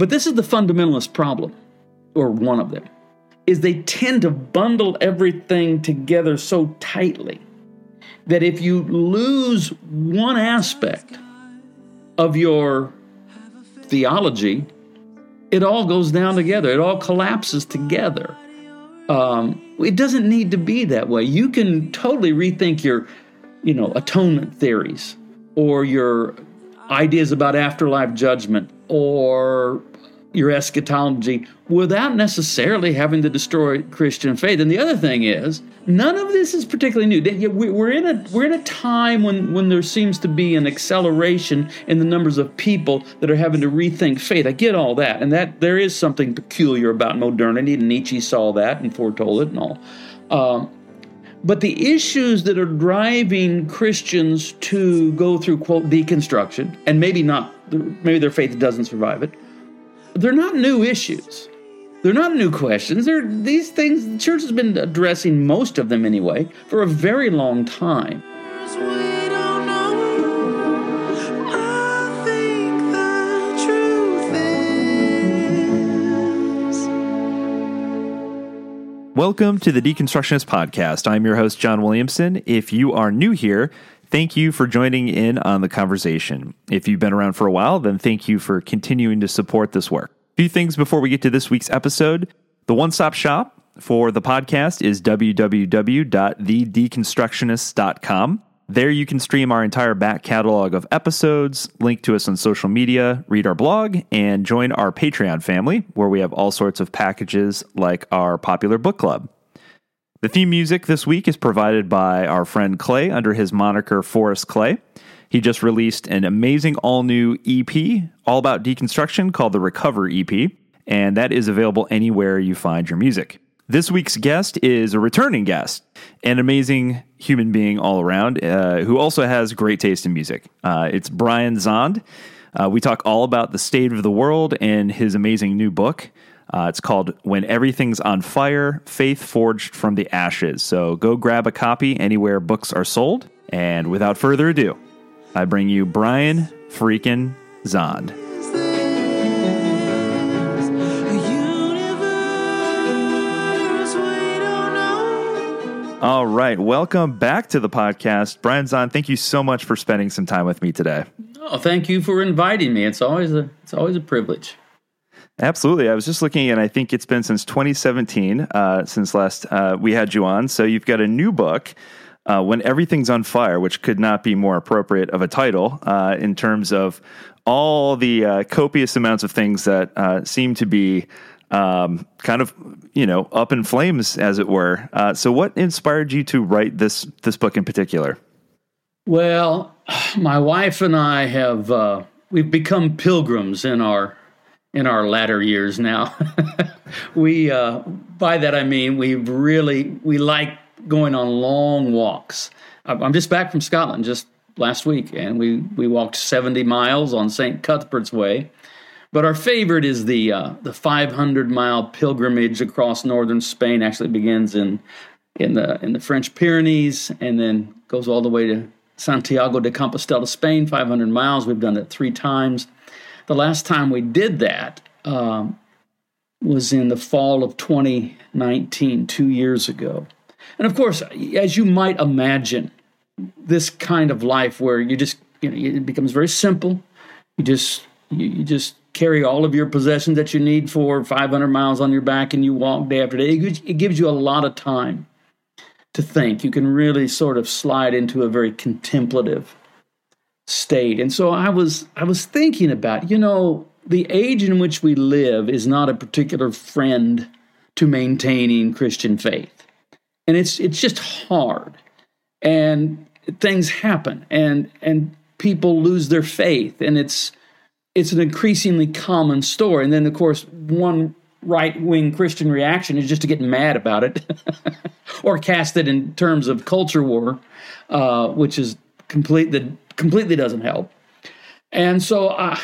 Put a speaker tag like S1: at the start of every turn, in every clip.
S1: but this is the fundamentalist problem, or one of them, is they tend to bundle everything together so tightly that if you lose one aspect of your theology, it all goes down together. It all collapses together. Um, it doesn't need to be that way. You can totally rethink your, you know, atonement theories or your ideas about afterlife judgment or your eschatology without necessarily having to destroy Christian faith. And the other thing is, none of this is particularly new. We're in a we're in a time when when there seems to be an acceleration in the numbers of people that are having to rethink faith. I get all that, and that there is something peculiar about modernity. And Nietzsche saw that and foretold it and all. Um, but the issues that are driving Christians to go through quote deconstruction, and maybe not, maybe their faith doesn't survive it they're not new issues. They're not new questions. They're these things the church has been addressing most of them anyway for a very long time.
S2: Welcome to the Deconstructionist Podcast. I'm your host, John Williamson. If you are new here, thank you for joining in on the conversation. If you've been around for a while, then thank you for continuing to support this work. A few things before we get to this week's episode. The one stop shop for the podcast is www.thedeconstructionist.com. There you can stream our entire back catalog of episodes, link to us on social media, read our blog, and join our Patreon family, where we have all sorts of packages like our popular book club. The theme music this week is provided by our friend Clay under his moniker Forrest Clay. He just released an amazing all new EP all about deconstruction called the Recover EP, and that is available anywhere you find your music. This week's guest is a returning guest, an amazing human being all around uh, who also has great taste in music. Uh, it's Brian Zahnd. Uh, we talk all about the state of the world and his amazing new book. Uh, it's called When Everything's on Fire Faith Forged from the Ashes. So go grab a copy anywhere books are sold. And without further ado, I bring you Brian freaking Zahnd. All right. Welcome back to the podcast. Brian Zahnd, thank you so much for spending some time with me today.
S1: Oh, thank you for inviting me. It's always a it's always a privilege.
S2: Absolutely. I was just looking, and I think it's been since 2017 uh, since last uh, we had you on. So you've got a new book, uh, When Everything's on Fire, which could not be more appropriate of a title uh, in terms of all the uh, copious amounts of things that uh, seem to be um, kind of, you know, up in flames, as it were. so, what inspired you to write this this book in particular?
S1: Well, my wife and I have we've become pilgrims in our in our latter years now. we uh, by that I mean we really we like going on long walks. I'm just back from Scotland just last week, and we we walked 70 miles on St. Cuthbert's Way. But our favorite is the uh, the 500 mile pilgrimage across northern Spain. Actually, begins in in the in the French Pyrenees and then goes all the way to Santiago de Compostela, Spain. 500 miles. We've done it three times the last time we did that um, was in the fall of 2019, two years ago. And of course, as you might imagine, this kind of life where you just, you know, it becomes very simple. You just, you, you just carry all of your possessions that you need for 500 miles on your back and you walk day after day. It gives you a lot of time to think. You can really sort of slide into a very contemplative state. And so I was I was thinking about, you know, the age in which we live is not a particular friend to maintaining Christian faith. And it's it's just hard. And things happen and and people lose their faith and it's it's an increasingly common story. And then of course one right wing Christian reaction is just to get mad about it or cast it in terms of culture war, uh, which is complete the completely doesn't help. And so I,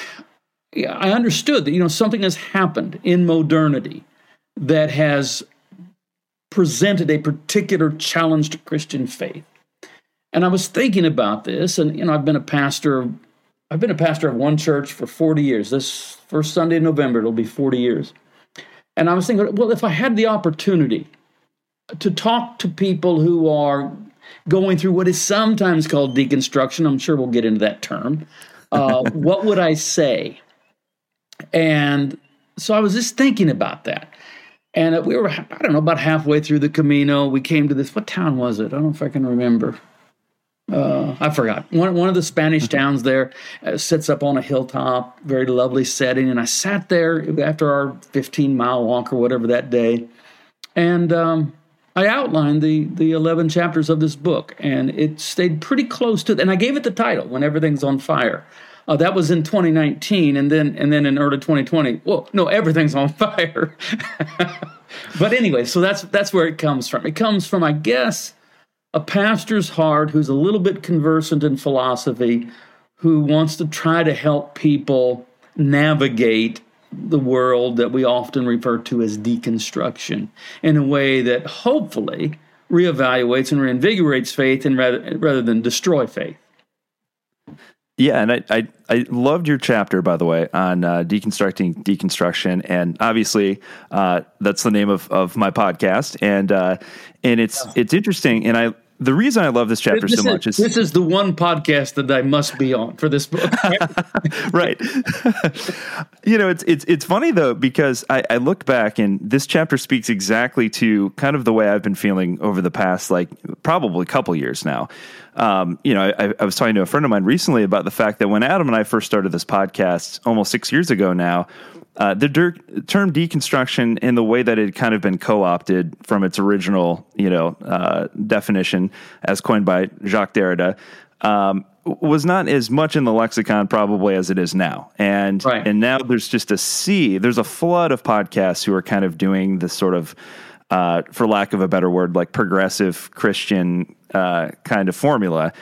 S1: I understood that you know something has happened in modernity that has presented a particular challenge to Christian faith. And I was thinking about this, and you know I've been a pastor I've been a pastor of one church for 40 years. This first Sunday in November, it'll be 40 years. And I was thinking, well, if I had the opportunity to talk to people who are going through what is sometimes called deconstruction, I'm sure we'll get into that term, uh, what would I say? And so I was just thinking about that. And we were, I don't know, about halfway through the Camino. We came to this, what town was it? I don't know if I can remember. Uh, I forgot. One, one of the Spanish mm-hmm. towns there uh, sits up on a hilltop, very lovely setting. And I sat there after our 15 mile walk or whatever that day. And um, I outlined the, the 11 chapters of this book. And it stayed pretty close to, and I gave it the title, When Everything's on Fire. Uh, that was in 2019, and then and then in early 2020. Well, no, everything's on fire. but anyway, so that's that's where it comes from. It comes from, I guess, a pastor's heart who's a little bit conversant in philosophy, who wants to try to help people navigate the world that we often refer to as deconstruction in a way that hopefully reevaluates and reinvigorates faith and rather, rather than destroy faith.
S2: Yeah, and I, I, I loved your chapter by the way on uh, deconstructing deconstruction, and obviously uh, that's the name of, of my podcast, and uh, and it's it's interesting, and I the reason I love this chapter
S1: this
S2: so much
S1: is, this is the one podcast that I must be on for this book.
S2: right. you know, it's it's it's funny though because I, I look back and this chapter speaks exactly to kind of the way I've been feeling over the past like probably a couple years now. Um, you know, I, I was talking to a friend of mine recently about the fact that when Adam and I first started this podcast almost six years ago now, uh, the der- term deconstruction, in the way that it had kind of been co-opted from its original, you know, uh, definition as coined by Jacques Derrida, um, was not as much in the lexicon probably as it is now. And right. and now there's just a sea. There's a flood of podcasts who are kind of doing this sort of, uh, for lack of a better word, like progressive Christian uh, kind of formula,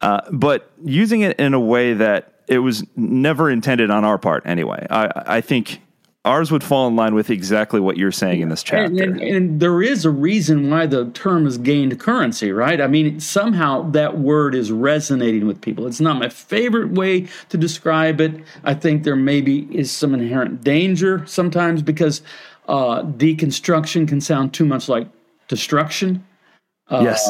S2: uh, but using it in a way that it was never intended on our part anyway. I, I think ours would fall in line with exactly what you're saying in this chapter.
S1: And, and, and, there is a reason why the term has gained currency, right? I mean, somehow that word is resonating with people. It's not my favorite way to describe it. I think there maybe is some inherent danger sometimes because uh, deconstruction can sound too much like destruction.
S2: Uh, yes.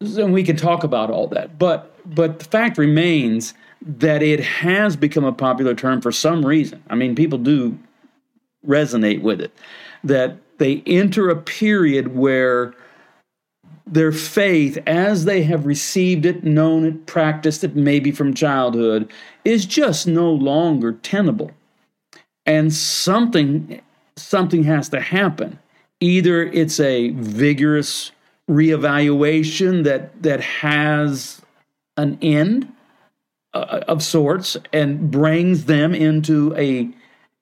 S1: And we can talk about all that. But but the fact remains that it has become a popular term for some reason. I mean, people do resonate with it. That they enter a period where their faith, as they have received it, known it, practiced it, maybe from childhood, is just no longer tenable. And something something has to happen. Either it's a vigorous reevaluation that that has an end, uh, of sorts and brings them into a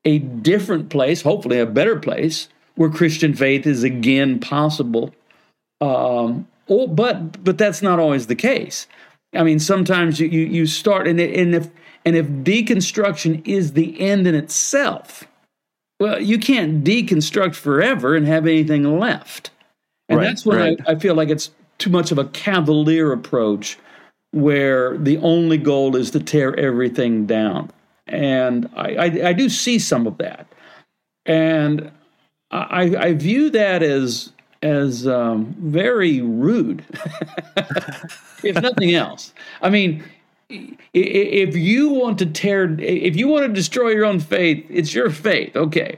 S1: a different place, hopefully a better place, where Christian faith is again possible. Um, or, but but that's not always the case. I mean, sometimes you you, you start and, and if and if deconstruction is the end in itself, well, you can't deconstruct forever and have anything left. And right, that's when right. I, I feel like it's too much of a cavalier approach where the only goal is to tear everything down. And I, I, I do see some of that. And I, I view that as as um, very rude, if nothing else. I mean, if you want to tear, if you want to destroy your own faith, it's your faith. Okay.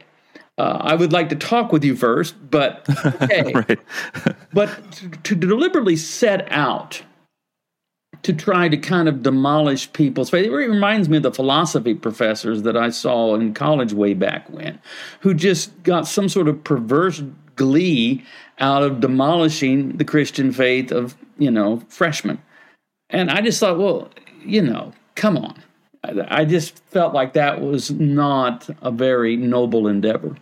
S1: Uh, I would like to talk with you first, but okay. right. but to, to deliberately set out to try to kind of demolish people's faith. It reminds me of the philosophy professors that I saw in college way back when, who just got some sort of perverse glee out of demolishing the Christian faith of, you know, freshmen. And I just thought, well, you know, come on. I just felt like that was not a very noble endeavor.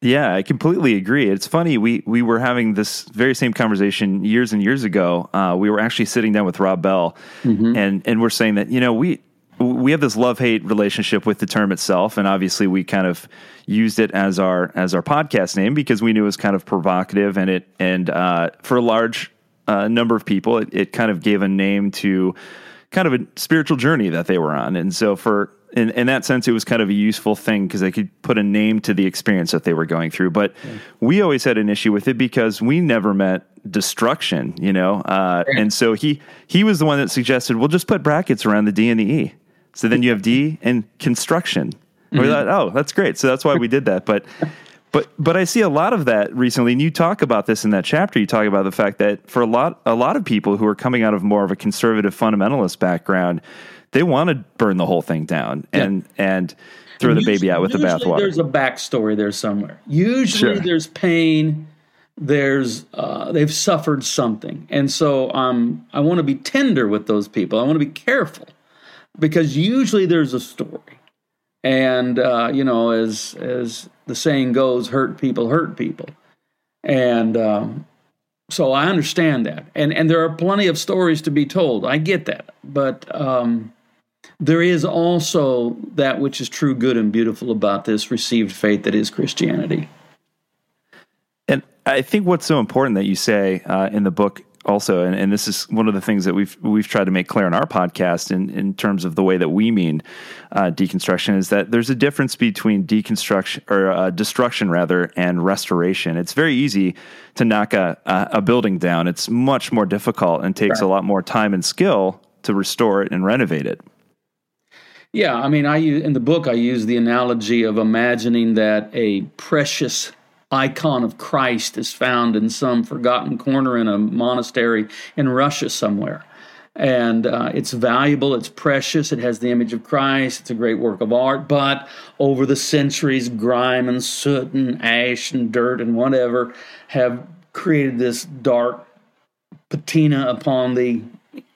S2: Yeah, I completely agree. It's funny we we were having this very same conversation years and years ago. Uh, we were actually sitting down with Rob Bell, mm-hmm. and and we're saying that you know we we have this love hate relationship with the term itself, and obviously we kind of used it as our as our podcast name because we knew it was kind of provocative, and it and uh, for a large uh, number of people, it, it kind of gave a name to kind of a spiritual journey that they were on. And so for in, in that sense, it was kind of a useful thing because they could put a name to the experience that they were going through. But yeah. we always had an issue with it because we never met destruction, you know. Uh, yeah. And so he he was the one that suggested, we'll just put brackets around the D and the E. So then you have D and construction. Mm-hmm. We thought, oh, that's great. So that's why we did that. But but but I see a lot of that recently, and you talk about this in that chapter. You talk about the fact that for a lot a lot of people who are coming out of more of a conservative fundamentalist background, they want to burn the whole thing down and yeah. and throw and the baby out with the bathwater.
S1: There's a backstory there somewhere. Usually, sure. there's pain. There's uh, they've suffered something, and so um, I want to be tender with those people. I want to be careful because usually there's a story and uh, you know, as as the saying goes, hurt people hurt people, and um, so I understand that, and and there are plenty of stories to be told. I get that, but um, there is also that which is true, good, and beautiful about this received faith that is Christianity.
S2: And I think what's so important that you say uh, in the book also, and, and, this is one of the things that we've we've tried to make clear in our podcast in, in terms of the way that we mean uh, deconstruction is that there's a difference between deconstruction or uh, destruction rather and restoration. It's very easy to knock a, a building down. It's much more difficult and takes right. a lot more time and skill to restore it and renovate it.
S1: Yeah, I mean, I in the book I use the analogy of imagining that a precious icon of Christ is found in some forgotten corner in a monastery in Russia somewhere. And uh, it's valuable, it's precious, it has the image of Christ, it's a great work of art. But over the centuries, grime and soot and ash and dirt and whatever have created this dark patina upon the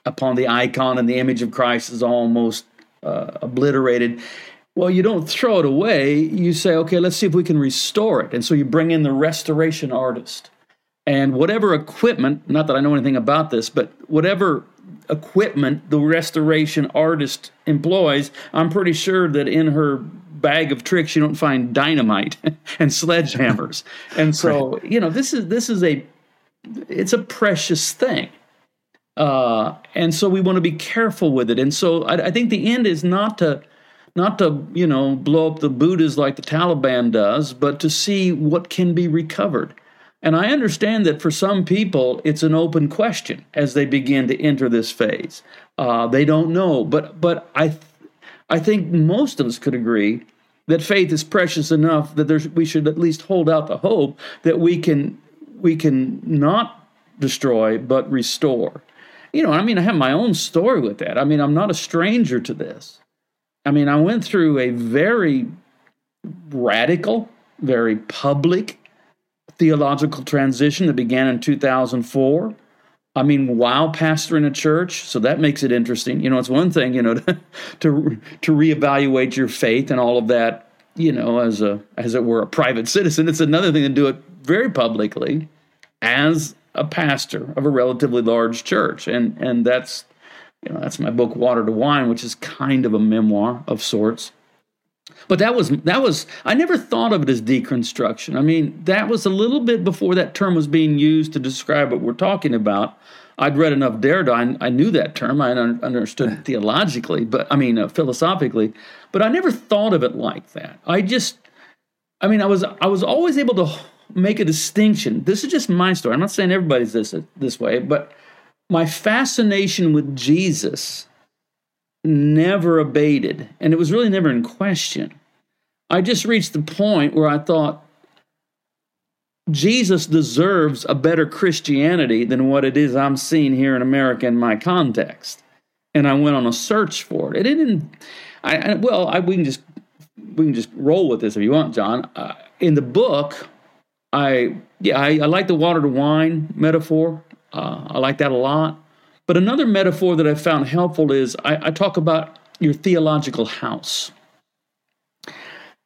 S1: upon the icon, and the image of Christ is almost uh, obliterated. Well, you don't throw it away. You say, okay, let's see if we can restore it. And so you bring in the restoration artist. And whatever equipment, not that I know anything about this, but whatever equipment the restoration artist employs, I'm pretty sure that in her bag of tricks you don't find dynamite and sledgehammers. and so, right. you know, this is this is a it's a precious thing. Uh, and so we want to be careful with it. And so I, I think the end is not to not to, you know, blow up the Buddhas like the Taliban does, but to see what can be recovered. And I understand that for some people, it's an open question as they begin to enter this phase. Uh, they don't know, but but I, th- I think most of us could agree that faith is precious enough that there's, we should at least hold out the hope that we can we can not destroy but restore. You know, I mean, I have my own story with that. I mean, I'm not a stranger to this. I mean, I went through a very radical, very public theological transition that began in 2004. I mean, while pastoring a church, so that makes it interesting. You know, it's one thing, you know, to to, to reevaluate your faith and all of that, you know, as a as it were a private citizen. It's another thing to do it very publicly as a pastor of a relatively large church, and and that's you know, that's my book Water to Wine, which is kind of a memoir of sorts. But that was that was I never thought of it as deconstruction. I mean, that was a little bit before that term was being used to describe what we're talking about. I'd read enough Derrida. I, I knew that term. I understood it theologically, but I mean uh, philosophically. But I never thought of it like that. I just, I mean, I was I was always able to make a distinction. This is just my story. I'm not saying everybody's this this way, but my fascination with Jesus never abated, and it was really never in question. I just reached the point where I thought Jesus deserves a better Christianity than what it is I'm seeing here in America in my context. And I went on a search for it. It didn't. I, I well, I, we can just we can just roll with this if you want, John. Uh, in the book, I yeah, I, I like the water to wine metaphor. Uh, I like that a lot. But another metaphor that I found helpful is I, I talk about your theological house.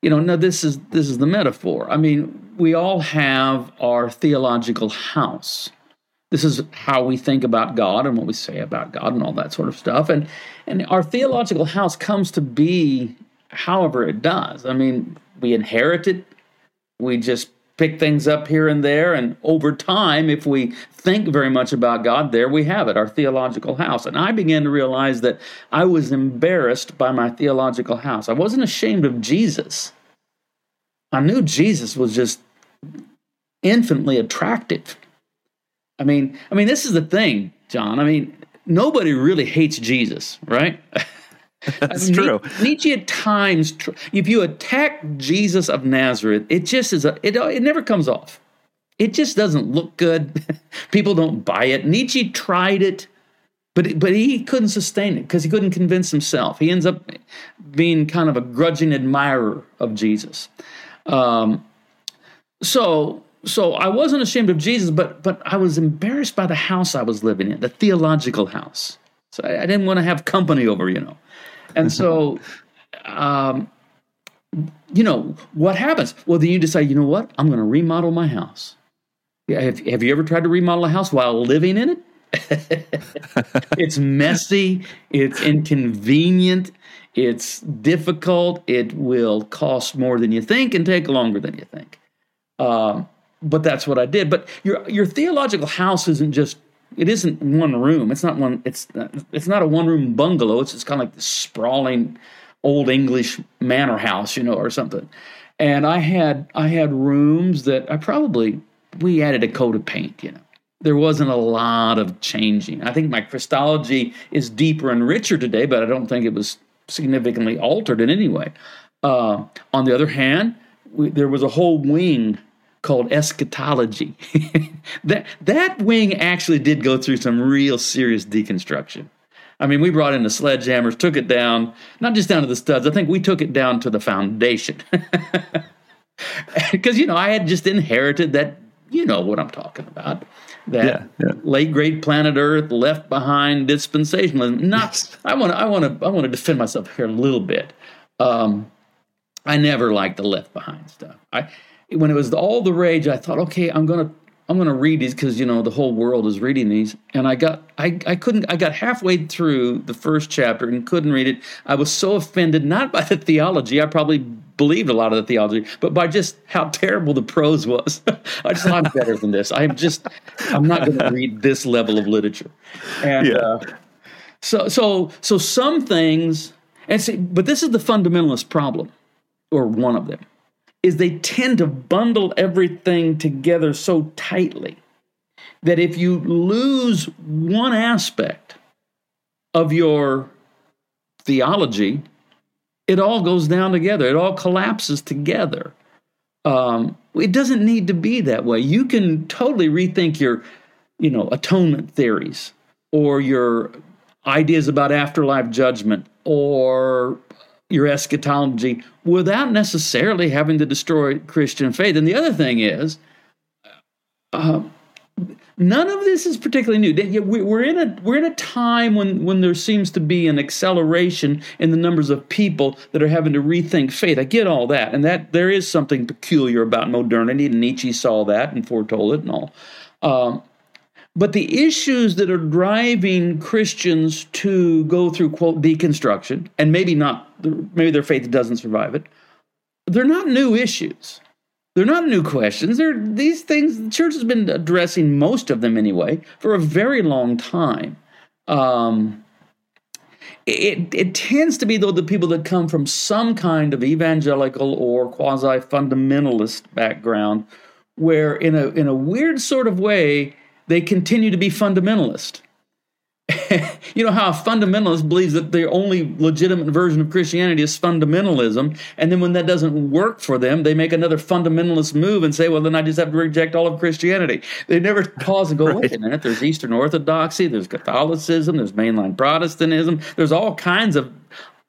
S1: You know, now this is this is the metaphor. I mean, we all have our theological house. This is how we think about God and what we say about God and all that sort of stuff. And and our theological house comes to be however it does. I mean, we inherit it. We just pick things up here and there. And over time, if we think very much about God, there we have it, our theological house. And I began to realize that I was embarrassed by my theological house. I wasn't ashamed of Jesus. I knew Jesus was just infinitely attractive. I mean, I mean, this is the thing, John. I mean, nobody really hates Jesus, right?
S2: That's true.
S1: Nietzsche at times, if you attack Jesus of Nazareth, it just is a, it, it never comes off. It just doesn't look good. People don't buy it. Nietzsche tried it, but but he couldn't sustain it because he couldn't convince himself. He ends up being kind of a grudging admirer of Jesus. Um, so so I wasn't ashamed of Jesus, but but I was embarrassed by the house I was living in, the theological house. So I, I didn't want to have company over, you know. And so, um, you know, what happens? Well, then you decide, you know what? I'm going to remodel my house. Yeah, have, have you ever tried to remodel a house while living in it? it's messy, it's inconvenient, it's difficult, it will cost more than you think and take longer than you think. Um, but that's what I did. But your your theological house isn't just it isn't one room. It's not one. It's it's not a one room bungalow. It's just kind of like this sprawling old English manor house, you know, or something. And I had I had rooms that I probably we added a coat of paint, you know. There wasn't a lot of changing. I think my Christology is deeper and richer today, but I don't think it was significantly altered in any way. Uh, on the other hand, we, there was a whole wing called eschatology. that that wing actually did go through some real serious deconstruction. I mean, we brought in the sledgehammers, took it down, not just down to the studs. I think we took it down to the foundation. Because you know, I had just inherited that. You know what I'm talking about. That yeah, yeah. late great planet Earth left behind dispensationalism. Not. Yes. I want to. I want to. I want to defend myself here a little bit. Um, I never liked the left behind stuff. I when it was all the rage, I thought, okay, I'm gonna I'm gonna read these because you know the whole world is reading these, and I got I I couldn't I got halfway through the first chapter and couldn't read it. I was so offended not by the theology, I probably believed a lot of the theology, but by just how terrible the prose was. I just thought I'm better than this. I'm just I'm not going to read this level of literature, and yeah. uh, so so so some things and see, but this is the fundamentalist problem, or one of them is they tend to bundle everything together so tightly that if you lose one aspect of your theology, it all goes down together. It all collapses together. Um, it doesn't need to be that way. You can totally rethink your, you know, atonement theories or your ideas about afterlife judgment or your eschatology without necessarily having to destroy Christian faith. And the other thing is, uh, none of this is particularly new. We're in a we're in a time when when there seems to be an acceleration in the numbers of people that are having to rethink faith. I get all that, and that there is something peculiar about modernity. And Nietzsche saw that and foretold it and all. Um, but the issues that are driving Christians to go through quote deconstruction, and maybe not, maybe their faith doesn't survive it, they're not new issues. They're not new questions. They're these things. The church has been addressing most of them anyway for a very long time. Um, it it tends to be though the people that come from some kind of evangelical or quasi fundamentalist background, where in a in a weird sort of way they continue to be fundamentalist. you know how a fundamentalist believes that the only legitimate version of Christianity is fundamentalism, and then when that doesn't work for them, they make another fundamentalist move and say, "Well, then I just have to reject all of Christianity." They never pause and go, right. "Wait a minute, there's Eastern Orthodoxy, there's Catholicism, there's mainline Protestantism, there's all kinds of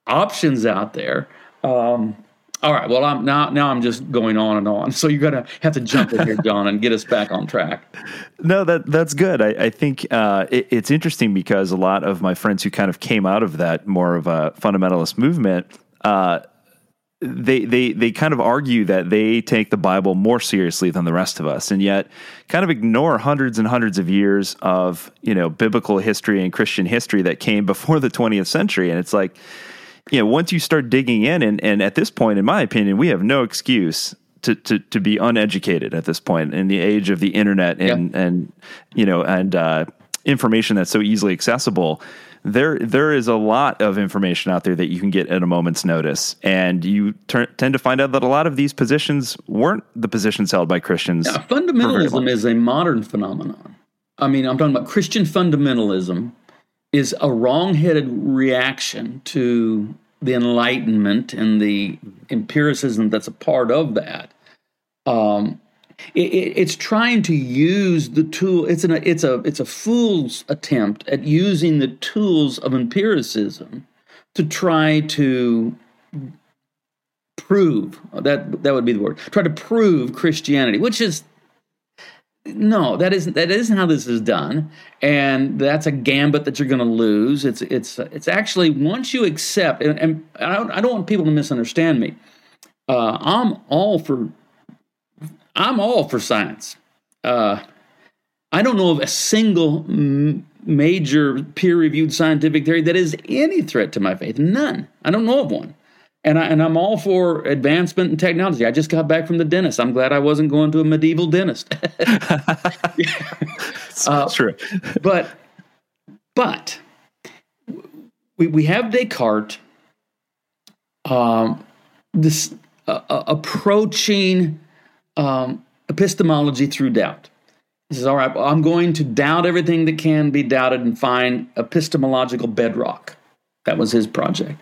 S1: options out there." Um, all right. Well, I'm now now I'm just going on and on. So you're gonna have to jump in here, John, and get us back on track.
S2: No, that that's good. I, I think uh, it, it's interesting because a lot of my friends who kind of came out of that more of a fundamentalist movement, uh, they they they kind of argue that they take the Bible more seriously than the rest of us, and yet kind of ignore hundreds and hundreds of years of you know biblical history and Christian history that came before the 20th century. And it's like you know, once you start digging in, and, and at this point, in my opinion, we have no excuse to, to, to be uneducated at this point in the age of the internet and, yeah. and you know, and uh, information that's so easily accessible. There, there is a lot of information out there that you can get at a moment's notice, and you ter- tend to find out that a lot of these positions weren't the positions held by Christians.
S1: Yeah, fundamentalism is a modern phenomenon. I mean, I'm talking about Christian fundamentalism is a wrong-headed reaction to the Enlightenment and the empiricism that's a part of that. Um, it, it's trying to use the tool. It's an it's a it's a fool's attempt at using the tools of empiricism to try to prove that that would be the word. Try to prove Christianity, which is no, that isn't that isn't how this is done, and that's a gambit that you're going to lose. It's it's it's actually once you accept, and, and I, don't, I don't want people to misunderstand me. Uh, I'm all for I'm all for science. Uh, I don't know of a single m- major peer-reviewed scientific theory that is any threat to my faith. None. I don't know of one and I and I'm all for advancement in technology. I just got back from the dentist. I'm glad I wasn't going to a medieval dentist.
S2: uh, true,
S1: but but we we have Descartes. Um, this uh, uh, approaching um, epistemology through doubt. He says, "All right, well, I'm going to doubt everything that can be doubted and find epistemological bedrock." That was his project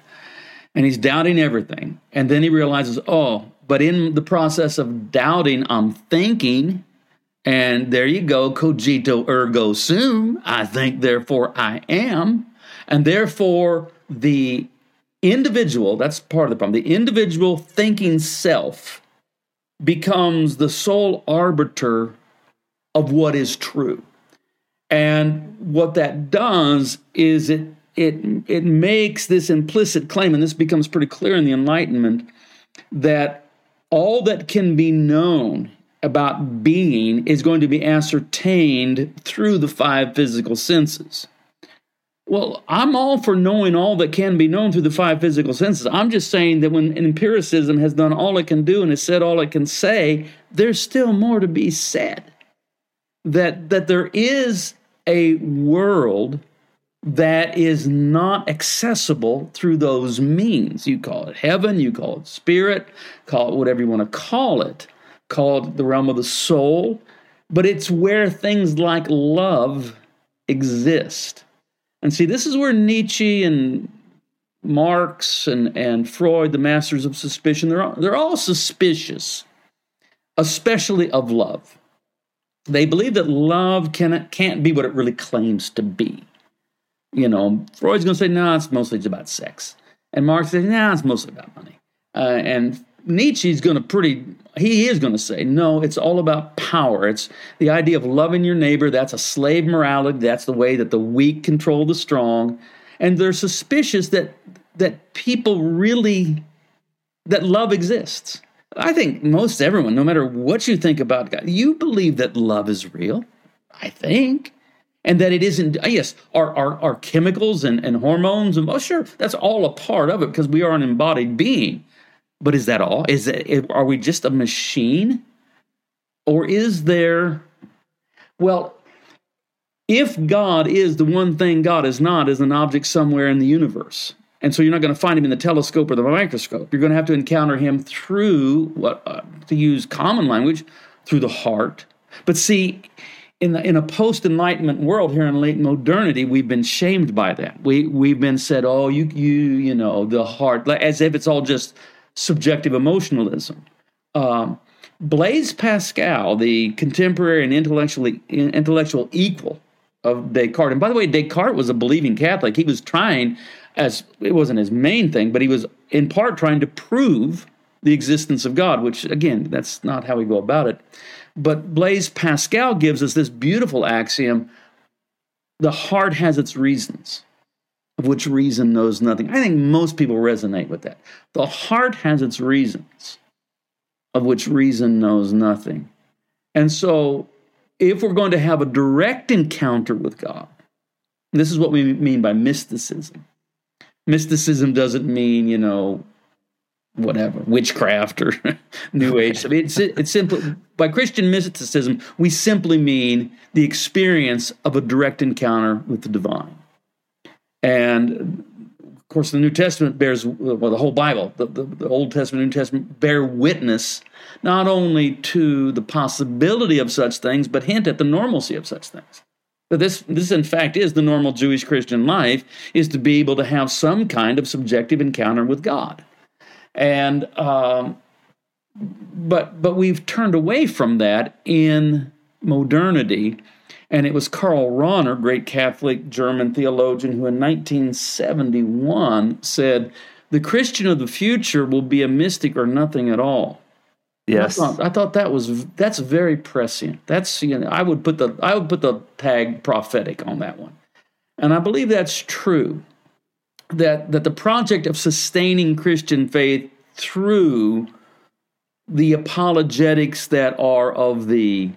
S1: and he's doubting everything. And then he realizes, oh, but in the process of doubting, I'm thinking. And there you go, cogito ergo sum. I think, therefore I am. And therefore, the individual, that's part of the problem, the individual thinking self becomes the sole arbiter of what is true. And what that does is it it it makes this implicit claim, and this becomes pretty clear in the Enlightenment, that all that can be known about being is going to be ascertained through the five physical senses. Well, I'm all for knowing all that can be known through the five physical senses. I'm just saying that when empiricism has done all it can do and has said all it can say, there's still more to be said. That that there is a world that is not accessible through those means. You call it heaven, you call it spirit, call it whatever you want to call it, call it the realm of the soul, but it's where things like love exist. And see, this is where Nietzsche and Marx and, and Freud, the masters of suspicion, they're all, they're all suspicious, especially of love. They believe that love can, can't be what it really claims to be you know, Freud's going to say, no, it's mostly just about sex. And Marx says, no, it's mostly about money. Uh, and Nietzsche's going to pretty, he is going to say, no, it's all about power. It's the idea of loving your neighbor. That's a slave morality. That's the way that the weak control the strong. And they're suspicious that that people really, that love exists. I think most everyone, no matter what you think about God, you believe that love is real. I think and that it isn't uh, yes our, our, our chemicals and, and hormones and oh sure that's all a part of it because we are an embodied being. But is that all? Is it are we just a machine? Or is there well if god is the one thing god is not is an object somewhere in the universe. And so you're not going to find him in the telescope or the microscope. You're going to have to encounter him through what uh, to use common language through the heart. But see in the, in a post enlightenment world here in late modernity we've been shamed by that. We we've been said oh you you you know the heart as if it's all just subjective emotionalism. Um, blaise pascal the contemporary and intellectually intellectual equal of descartes and by the way descartes was a believing catholic. He was trying as it wasn't his main thing but he was in part trying to prove the existence of god which again that's not how we go about it but Blaise Pascal gives us this beautiful axiom the heart has its reasons, of which reason knows nothing. I think most people resonate with that. The heart has its reasons, of which reason knows nothing. And so, if we're going to have a direct encounter with God, this is what we mean by mysticism. Mysticism doesn't mean, you know, whatever witchcraft or new age. I mean, it's it's simply by Christian mysticism we simply mean the experience of a direct encounter with the divine, and of course the New Testament bears well the whole Bible, the, the, the Old Testament, New Testament bear witness not only to the possibility of such things, but hint at the normalcy of such things. That this, this in fact is the normal Jewish Christian life, is to be able to have some kind of subjective encounter with God. And um, but but we've turned away from that in modernity. And it was Karl Rahner, great Catholic German theologian, who in 1971 said, The Christian of the future will be a mystic or nothing at all.
S2: Yes,
S1: I thought, I thought, that was that's very prescient. That's you know, I would put the I would put the tag prophetic on that one, and I believe that's true. That that the project of sustaining Christian faith through the apologetics that are of the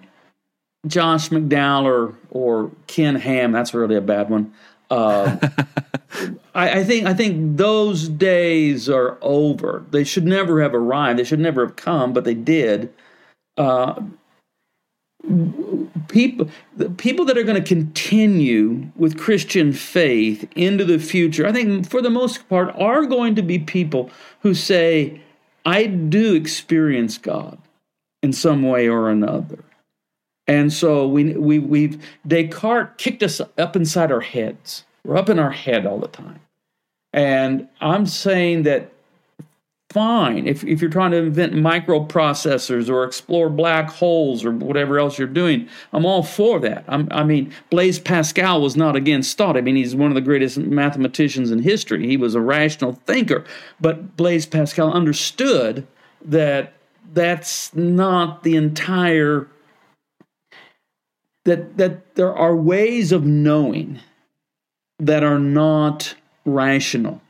S1: Josh McDowell or, or Ken Ham. That's really a bad one. Uh, I, I, think I think those days are over. They should never have arrived. They should never have come, but they did. Uh, people, the people that are going to continue with Christian faith into the future, I think for the most part, are going to be people who say, "I do experience God in some way or another." And so we we we've Descartes kicked us up inside our heads. We're up in our head all the time. And I'm saying that fine. If, if you're trying to invent microprocessors or explore black holes or whatever else you're doing i'm all for that. I'm, i mean blaise pascal was not against thought. I mean he's one of the greatest mathematicians in history. He was a rational thinker. But blaise pascal understood that that's not the entire that that there are ways of knowing that are not rational,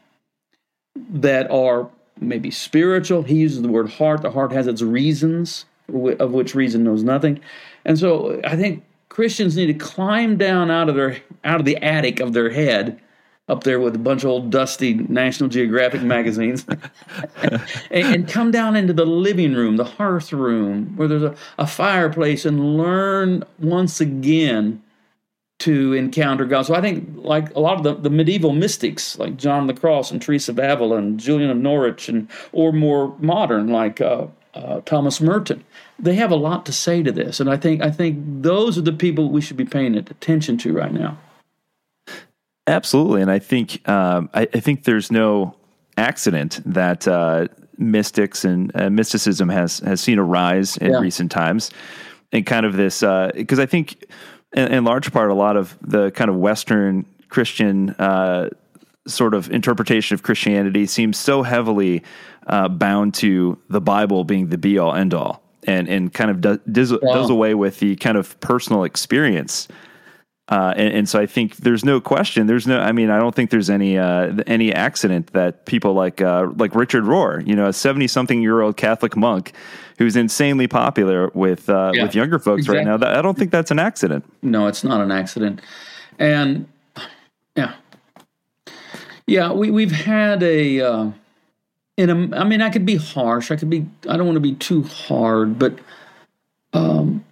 S1: that are maybe spiritual. He uses the word heart. The heart has its reasons, of which reason knows nothing. And so I think Christians need to climb down out of their out of the attic of their head up there with a bunch of old dusty National Geographic magazines and, and, come down into the living room, the hearth room, where there's a, a fireplace and learn once again to encounter God. So I think, like a lot of the, the medieval mystics, like John the Cross and Teresa of Avila and Julian of Norwich, and or more modern like uh, uh, Thomas Merton, they have a lot to say to this. And I think I think those are the people we should be paying attention to right now.
S2: Absolutely, and I think um, I, I, think there's no accident that uh, mystics and uh, mysticism has has seen a rise in yeah. recent times, and kind of this because uh, I think in, in, large part a lot of the kind of Western Christian uh, sort of interpretation of Christianity seems so heavily uh, bound to the Bible being the be all end all. And, and kind of does, does, wow. does away with the kind of personal experience uh, and, and, so I think there's no question. There's no. I mean, I don't think there's any uh, any accident that people like uh, like Richard Rohr, you know, a seventy something year old Catholic monk, who's insanely popular with uh, yeah, with younger folks exactly. right now. That, I don't think that's an accident.
S1: No, it's not an accident. And yeah, yeah, we we've had a. Uh, in a, I mean, I could be harsh. I could be. I don't want to be too hard, but. Um,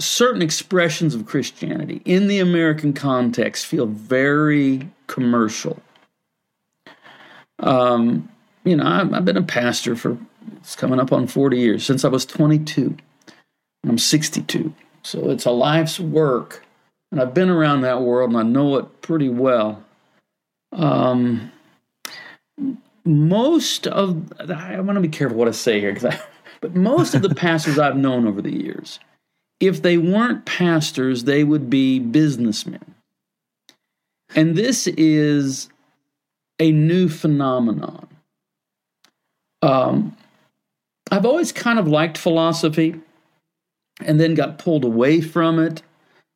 S1: certain expressions of Christianity in the American context feel very commercial. Um, you know, I've, I've, been a pastor for it's coming up on 40 years since I was 22. I'm 62. So it's a life's work. And I've been around that world and I know it pretty well. Um, most of, I want to be careful what I say here, but most of the pastors I've known over the years if they weren't pastors, they would be businessmen. And this is a new phenomenon. Um, I've always kind of liked philosophy and then got pulled away from it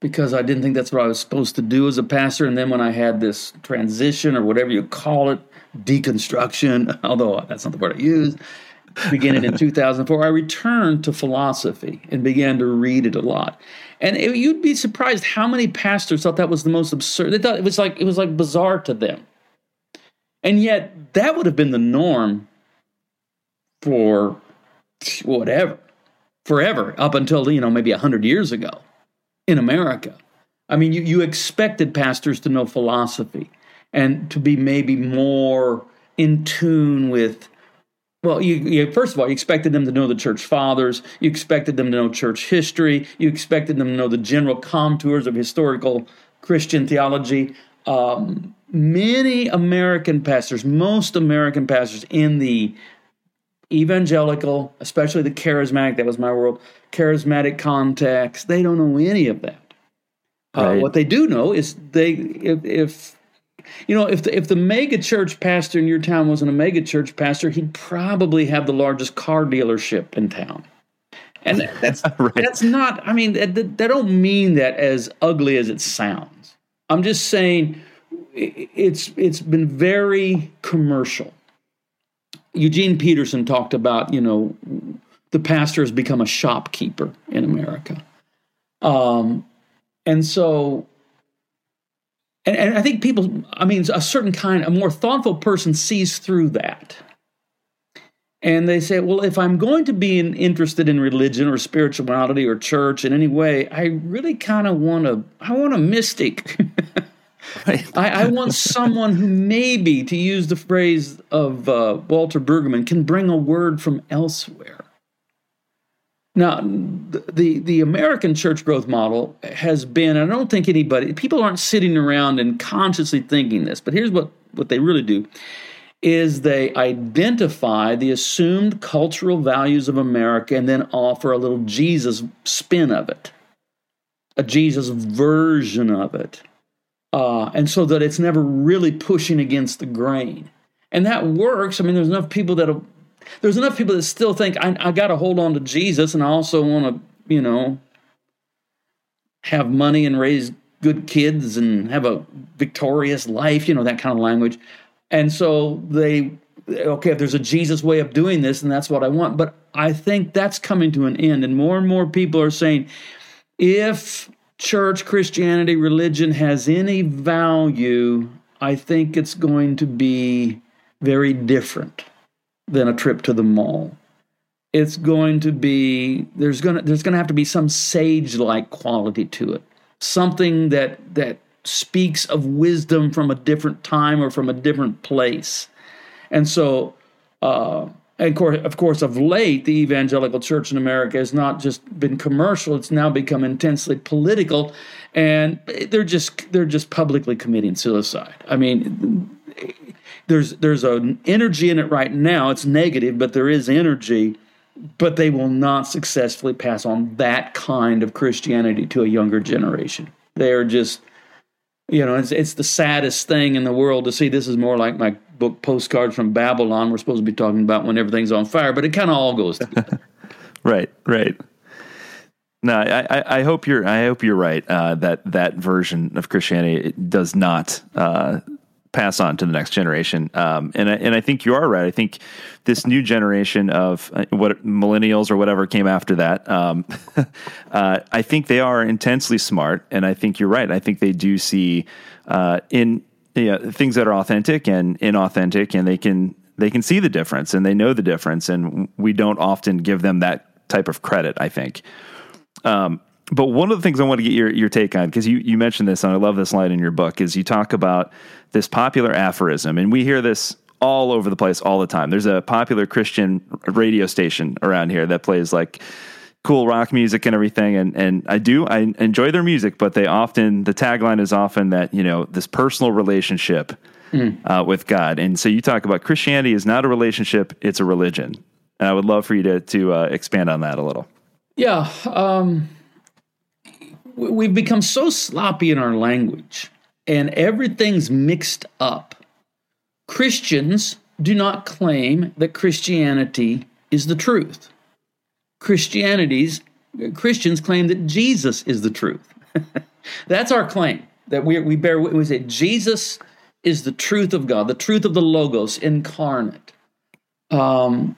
S1: because I didn't think that's what I was supposed to do as a pastor. And then when I had this transition or whatever you call it, deconstruction, although that's not the word I use, beginning in 2004, I returned to philosophy and began to read it a lot. And it, you'd be surprised how many pastors thought that was the most absurd. They thought it was like it was like bizarre to them. And yet that would have been the norm for whatever, forever, up until, you know, maybe 100 years ago in America. I mean, you, you expected pastors to know philosophy and to be maybe more in tune with well, you, you, first of all, you expected them to know the church fathers. You expected them to know church history. You expected them to know the general contours of historical Christian theology. Um, many American pastors, most American pastors in the evangelical, especially the charismatic, that was my world, charismatic context, they don't know any of that. Uh, right. Uh, what they do know is they, if, if you know, if the, if the mega church pastor in your town wasn't a mega church pastor, he'd probably have the largest car dealership in town. And that's right. that's not. I mean, that, that don't mean that as ugly as it sounds. I'm just saying it's it's been very commercial. Eugene Peterson talked about you know the pastor has become a shopkeeper in America, um, and so and, and I think people, I mean, a certain kind, a more thoughtful person sees through that. And they say, well, if I'm going to be interested in religion or spirituality or church in any way, I really kind of want to, I want a mystic. right. I, I, want someone who maybe, to use the phrase of uh, Walter Brueggemann, can bring a word from elsewhere. Now, the the American church growth model has been, I don't think anybody, people aren't sitting around and consciously thinking this, but here's what, what they really do is they identify the assumed cultural values of America and then offer a little Jesus spin of it, a Jesus version of it. Uh, and so that it's never really pushing against the grain. And that works. I mean, there's enough people that'll there's enough people that still think I, I got to hold on to Jesus, and I also want to, you know, have money and raise good kids and have a victorious life, you know, that kind of language. And so they, okay, if there's a Jesus way of doing this, and that's what I want. But I think that's coming to an end, and more and more people are saying, if church, Christianity, religion has any value, I think it's going to be very different than a trip to the mall. It's going to be there's going to there's going to have to be some sage-like quality to it. Something that that speaks of wisdom from a different time or from a different place. And so uh, and of course, of course, of late, the evangelical church in America has not just been commercial; it's now become intensely political, and they're just they're just publicly committing suicide. I mean, there's there's an energy in it right now. It's negative, but there is energy. But they will not successfully pass on that kind of Christianity to a younger generation. They are just, you know, it's it's the saddest thing in the world to see. This is more like my book Postcards from Babylon. We're supposed to be talking about when everything's on fire, but it kind of all goes together.
S2: right, right. No, I, I, hope you're I hope you're right. Uh, that that version of Christianity does not uh, pass on to the next generation. Um, and I, and I think you are right. I think this new generation of uh, what millennials or whatever came after that, um, uh, I think they are intensely smart, and I think you're right. I think they do see uh, in you know, things that are authentic and inauthentic, and they can they can see the difference and they know the difference, and we don't often give them that type of credit. I think. Um, but one of the things I want to get your, your take on, because you, you mentioned this, and I love this line in your book, is you talk about this popular aphorism, and we hear this all over the place all the time. There's a popular Christian radio station around here that plays like cool rock music and everything and and I do I enjoy their music but they often the tagline is often that you know this personal relationship mm. uh, with God and so you talk about Christianity is not a relationship it's a religion and I would love for you to to uh, expand on that a little
S1: yeah um, we've become so sloppy in our language and everything's mixed up. Christians do not claim that Christianity is the truth. Christianity's Christians claim that Jesus is the truth. That's our claim that we, we bear we say Jesus is the truth of God, the truth of the Logos incarnate. Um,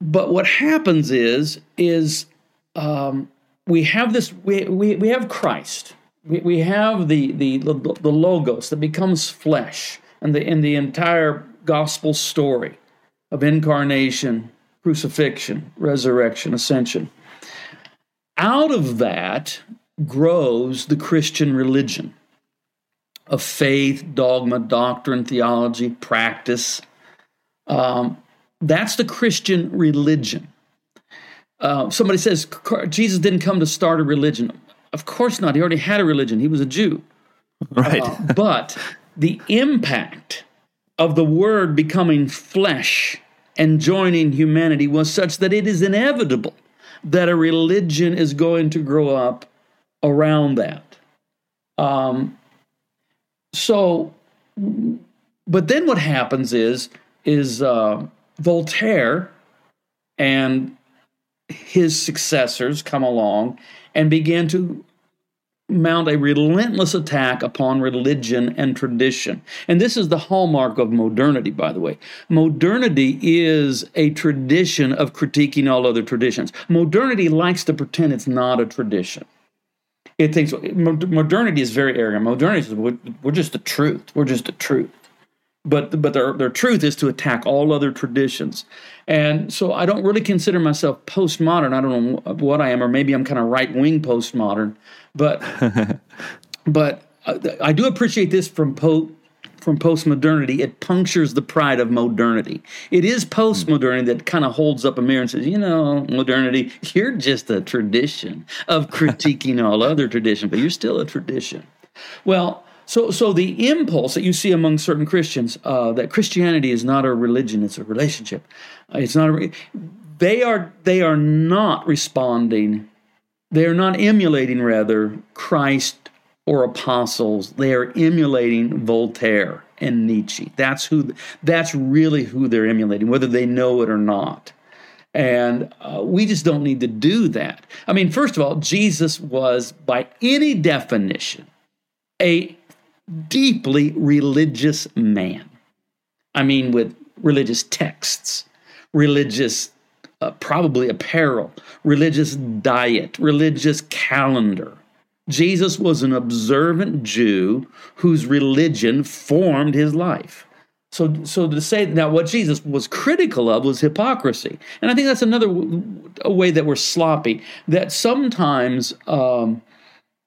S1: but what happens is is um, we have this we, we, we have christ we, we have the, the the logos that becomes flesh and the in the entire gospel story of incarnation, crucifixion, resurrection, ascension. Out of that grows the Christian religion of faith, dogma, doctrine, theology, practice. Um, that's the Christian religion. Uh, somebody says Jesus didn't come to start a religion. Of course not. He already had a religion. He was a Jew.
S2: Right.
S1: Uh, but the impact of the Word becoming flesh and joining humanity was such that it is inevitable that a religion is going to grow up around that. Um, so, but then what happens is is uh, Voltaire and his successors come along and begin to mount a relentless attack upon religion and tradition. And this is the hallmark of modernity, by the way. Modernity is a tradition of critiquing all other traditions. Modernity likes to pretend it's not a tradition. It thinks modernity is very arrogant. Modernity is we're just the truth. We're just the truth but but their their truth is to attack all other traditions. And so I don't really consider myself postmodern. I don't know what I am, or maybe I'm kind of right wing postmodern. But but uh, I do appreciate this from po- from postmodernity. It punctures the pride of modernity. It is postmodernity that kind of holds up a mirror and says, you know, modernity, you're just a tradition of critiquing all other tradition, but you're still a tradition. Well, so, so the impulse that you see among certain Christians uh, that Christianity is not a religion; it's a relationship. Uh, it's not. A, they are. They are not responding. They are not emulating, rather, Christ or apostles. They are emulating Voltaire and Nietzsche. That's who. That's really who they're emulating, whether they know it or not. And uh, we just don't need to do that. I mean, first of all, Jesus was, by any definition, a deeply religious man. I mean, with religious texts, religious, uh, probably apparel, religious diet, religious calendar. Jesus was an observant Jew whose religion formed his life. So, so to say now what Jesus was critical of was hypocrisy, and I think that's another way that we're sloppy. That sometimes um,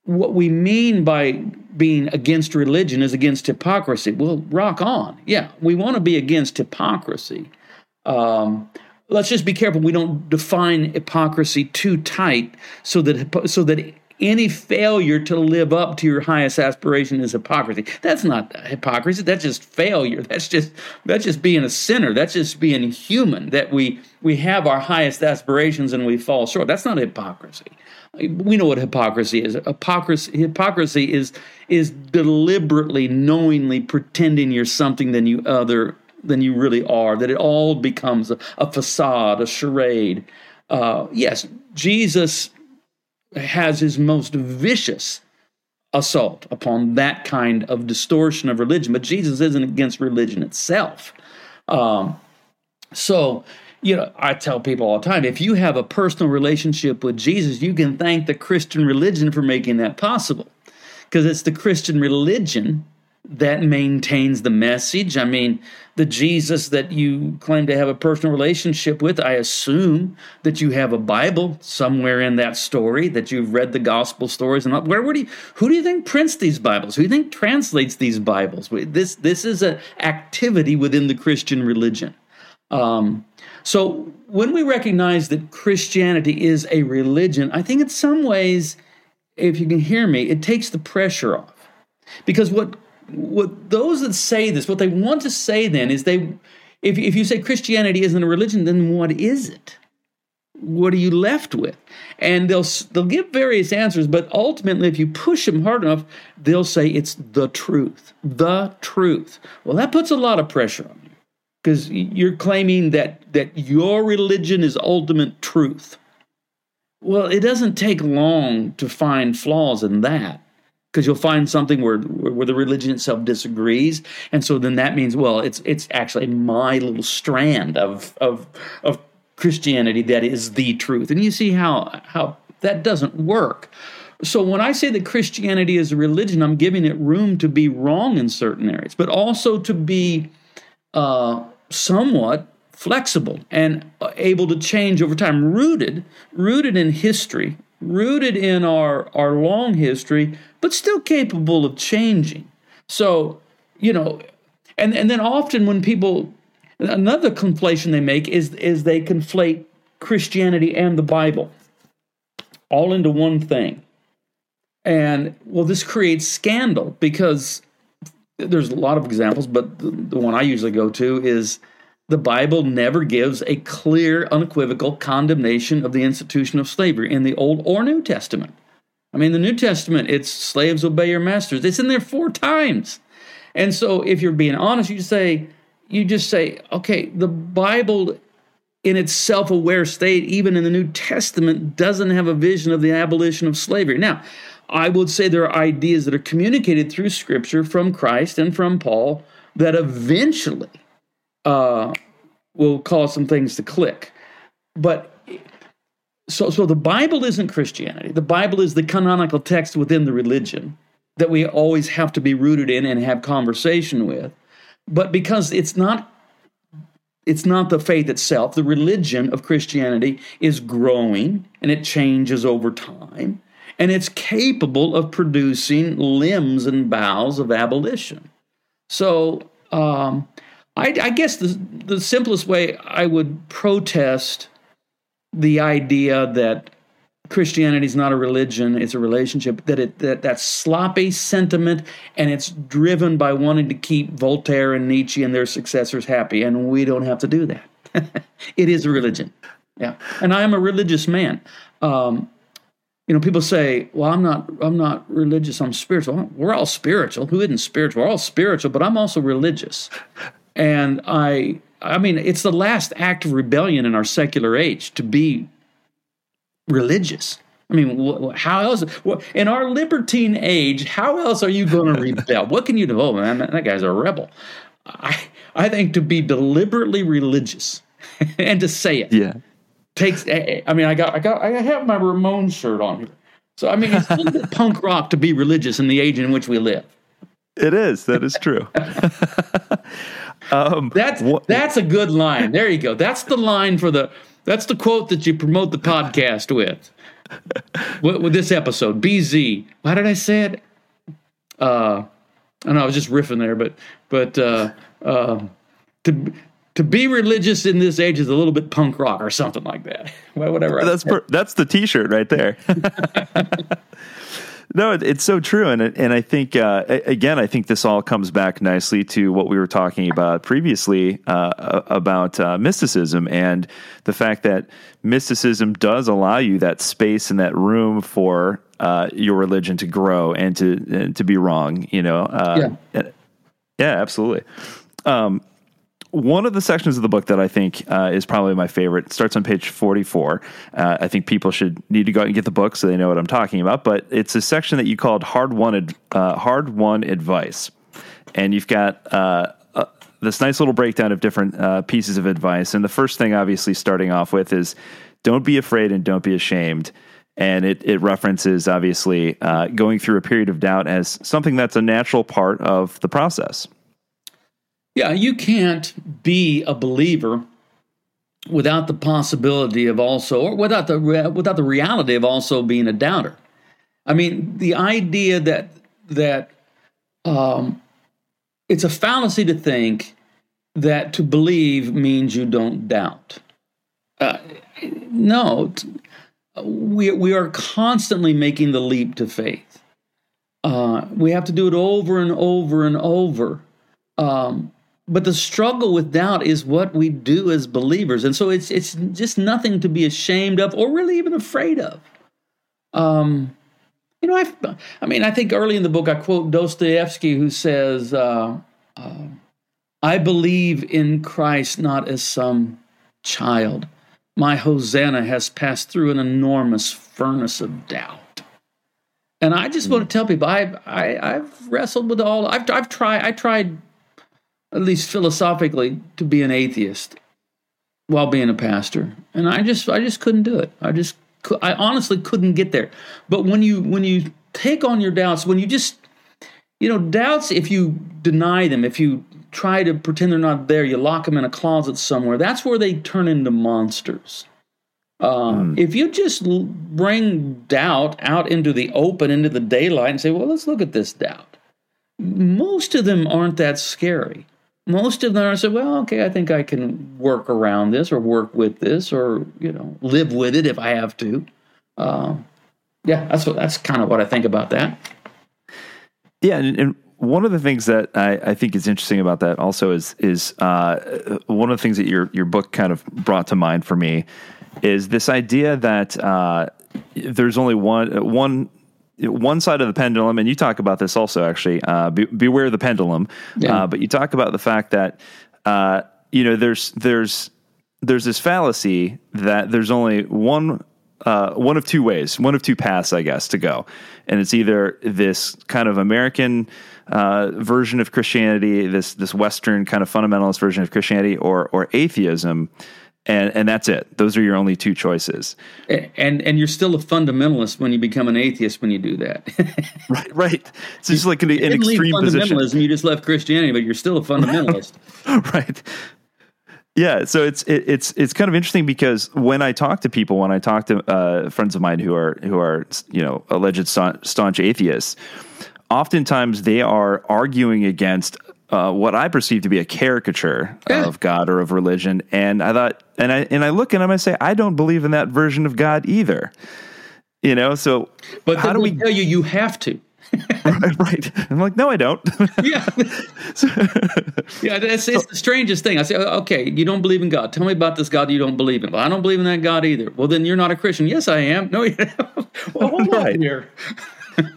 S1: what we mean by being against religion is against hypocrisy. Well, rock on. Yeah, we want to be against hypocrisy. Um, let's just be careful we don't define hypocrisy too tight so that so that any failure to live up to your highest aspiration is hypocrisy. That's not hypocrisy. That's just failure. That's just that's just being a sinner. That's just being human. That we we have our highest aspirations and we fall short. That's not hypocrisy we know what hypocrisy is. Hypocrisy, hypocrisy is is deliberately, knowingly pretending you're something than you other than you really are. That it all becomes a, a facade, a charade. Uh, yes, Jesus has his most vicious assault upon that kind of distortion of religion, but Jesus isn't against religion itself. Um, so you know, I tell people all the time if you have a personal relationship with Jesus, you can thank the Christian religion for making that possible. Because it's the Christian religion that maintains the message. I mean, the Jesus that you claim to have a personal relationship with, I assume that you have a Bible somewhere in that story, that you've read the gospel stories. And where would you, who do you think prints these Bibles? Who do you think translates these Bibles? This, this is an activity within the Christian religion. Um, so when we recognize that Christianity is a religion, I think in some ways, if you can hear me, it takes the pressure off. Because what what those that say this, what they want to say then is they if if you say Christianity isn't a religion, then what is it? What are you left with? And they'll they'll give various answers, but ultimately, if you push them hard enough, they'll say it's the truth, the truth. Well, that puts a lot of pressure on you because you're claiming that that your religion is ultimate truth. Well, it doesn't take long to find flaws in that because you'll find something where where the religion itself disagrees, and so then that means well, it's it's actually my little strand of of of Christianity that is the truth, and you see how how that doesn't work. So when I say that Christianity is a religion, I'm giving it room to be wrong in certain areas, but also to be uh, somewhat flexible and able to change over time, rooted, rooted in history, rooted in our, our long history, but still capable of changing. So, you know, and, and then often when people, another conflation they make is, is they conflate Christianity and the Bible all into one thing. And well, this creates scandal because there's a lot of examples, but the, the one I usually go to is the Bible never gives a clear, unequivocal condemnation of the institution of slavery in the Old or New Testament. I mean, the New Testament, it's slaves obey your masters. It's in there four times. And so if you're being honest, you say, you just say, okay, the Bible in its self aware state, even in the New Testament, doesn't have a vision of the abolition of slavery. Now, I would say there are ideas that are communicated through Scripture from Christ and from Paul that eventually uh, will cause some things to click. But so, so the Bible isn't Christianity. The Bible is the canonical text within the religion that we always have to be rooted in and have conversation with. But because it's not it's not the faith itself, the religion of Christianity is growing and it changes over time and it's capable of producing limbs and boughs of abolition. So, um, I, I, guess the, the simplest way I would protest the idea that Christianity is not a religion; it's a relationship. That it that that sloppy sentiment, and it's driven by wanting to keep Voltaire and Nietzsche and their successors happy, and we don't have to do that. it is a religion, yeah. And I am a religious man. Um, you know, people say, "Well, I'm not, I'm not religious. I'm spiritual." We're all spiritual. Who isn't spiritual? We're all spiritual, but I'm also religious. And I, I mean, it's the last act of rebellion in our secular age to be religious. I mean, how else? In our libertine age, how else are you going to rebel? what can you do? Oh man, that guy's a rebel. I, I think to be deliberately religious and to say it,
S2: yeah,
S1: takes. Eh, eh, I mean, I got, I got, I have my Ramones shirt on here. So I mean, it's a little bit punk rock to be religious in the age in which we live.
S2: It is. That is true.
S1: um, that's wh- that's a good line. There you go. That's the line for the. That's the quote that you promote the podcast with. with, with this episode, BZ. Why did I say it? Uh, I know I was just riffing there, but but uh, uh, to to be religious in this age is a little bit punk rock or something like that. whatever.
S2: That's per, that's the T-shirt right there. no, it's so true, and and I think uh, again, I think this all comes back nicely to what we were talking about previously uh, about uh, mysticism and the fact that mysticism does allow you that space and that room for uh, your religion to grow and to and to be wrong. You know, uh, yeah, yeah, absolutely. Um, one of the sections of the book that I think uh, is probably my favorite starts on page 44. Uh, I think people should need to go out and get the book so they know what I'm talking about. But it's a section that you called hard won, uh, hard won advice. And you've got uh, uh, this nice little breakdown of different uh, pieces of advice. And the first thing, obviously, starting off with is don't be afraid and don't be ashamed. And it, it references, obviously, going through a period of doubt as something that's a natural part of the process.
S1: Yeah, you can't be a believer without the possibility of also, or without the without the reality of also being a doubter. I mean, the idea that that um, it's a fallacy to think that to believe means you don't doubt. Uh, no, we we are constantly making the leap to faith. Uh, we have to do it over and over and over. Um, but the struggle with doubt is what we do as believers. And so it's it's just nothing to be ashamed of or really even afraid of. Um you know i i mean i think early in the book i quote dostoevsky who says uh, uh, i believe in christ not as some child. My hosanna has passed through an enormous furnace of doubt. And i just want to tell people i've I, i have wrestled with all i've, I've tried i tried at least philosophically, to be an atheist while being a pastor, and I just I just couldn't do it. I just I honestly couldn't get there. But when you when you take on your doubts, when you just you know doubts, if you deny them, if you try to pretend they're not there, you lock them in a closet somewhere, that's where they turn into monsters. Uh, mm. If you just bring doubt out into the open, into the daylight, and say, well, let's look at this doubt, most of them aren't that scary. Most of them are say, well, okay, I think I can work around this or work with this or, you know, live with it if I have to. Uh, yeah, that's what that's kind of what I think about that.
S2: Yeah, and, and one of the things that I, I, think is interesting about that also is is uh, one of the things that your your book kind of brought to mind for me is this idea that uh, there's only one one one side of the pendulum, and you talk about this also actually. Uh, be, beware the pendulum, yeah. Uh, but you talk about the fact that uh, you know there's there's there's this fallacy that there's only one uh, one of two ways, one of two paths, I guess, to go, and it's either this kind of American uh, version of Christianity, this this Western kind of fundamentalist version of Christianity, or or atheism, and and that's it. Those are your only two choices.
S1: And and you're still a fundamentalist when you become an atheist when you do that.
S2: right, right. It's just like an, an extreme
S1: fundamentalism.
S2: Position.
S1: You just left Christianity, but you're still a fundamentalist.
S2: right. Yeah, so it's it, it's it's kind of interesting because when I talk to people, when I talk to uh, friends of mine who are who are you know alleged staunch atheists, oftentimes they are arguing against uh, what I perceive to be a caricature yeah. of God or of religion, and I thought, and I and I look at them, I say, I don't believe in that version of God either. You know, so
S1: but how do we tell you you have to?
S2: right, right. I'm like, no, I don't.
S1: yeah, yeah. That's it's the strangest thing. I say, oh, okay, you don't believe in God. Tell me about this God you don't believe in. Well, I don't believe in that God either. Well, then you're not a Christian. Yes, I am. No, you. well, hold right. on here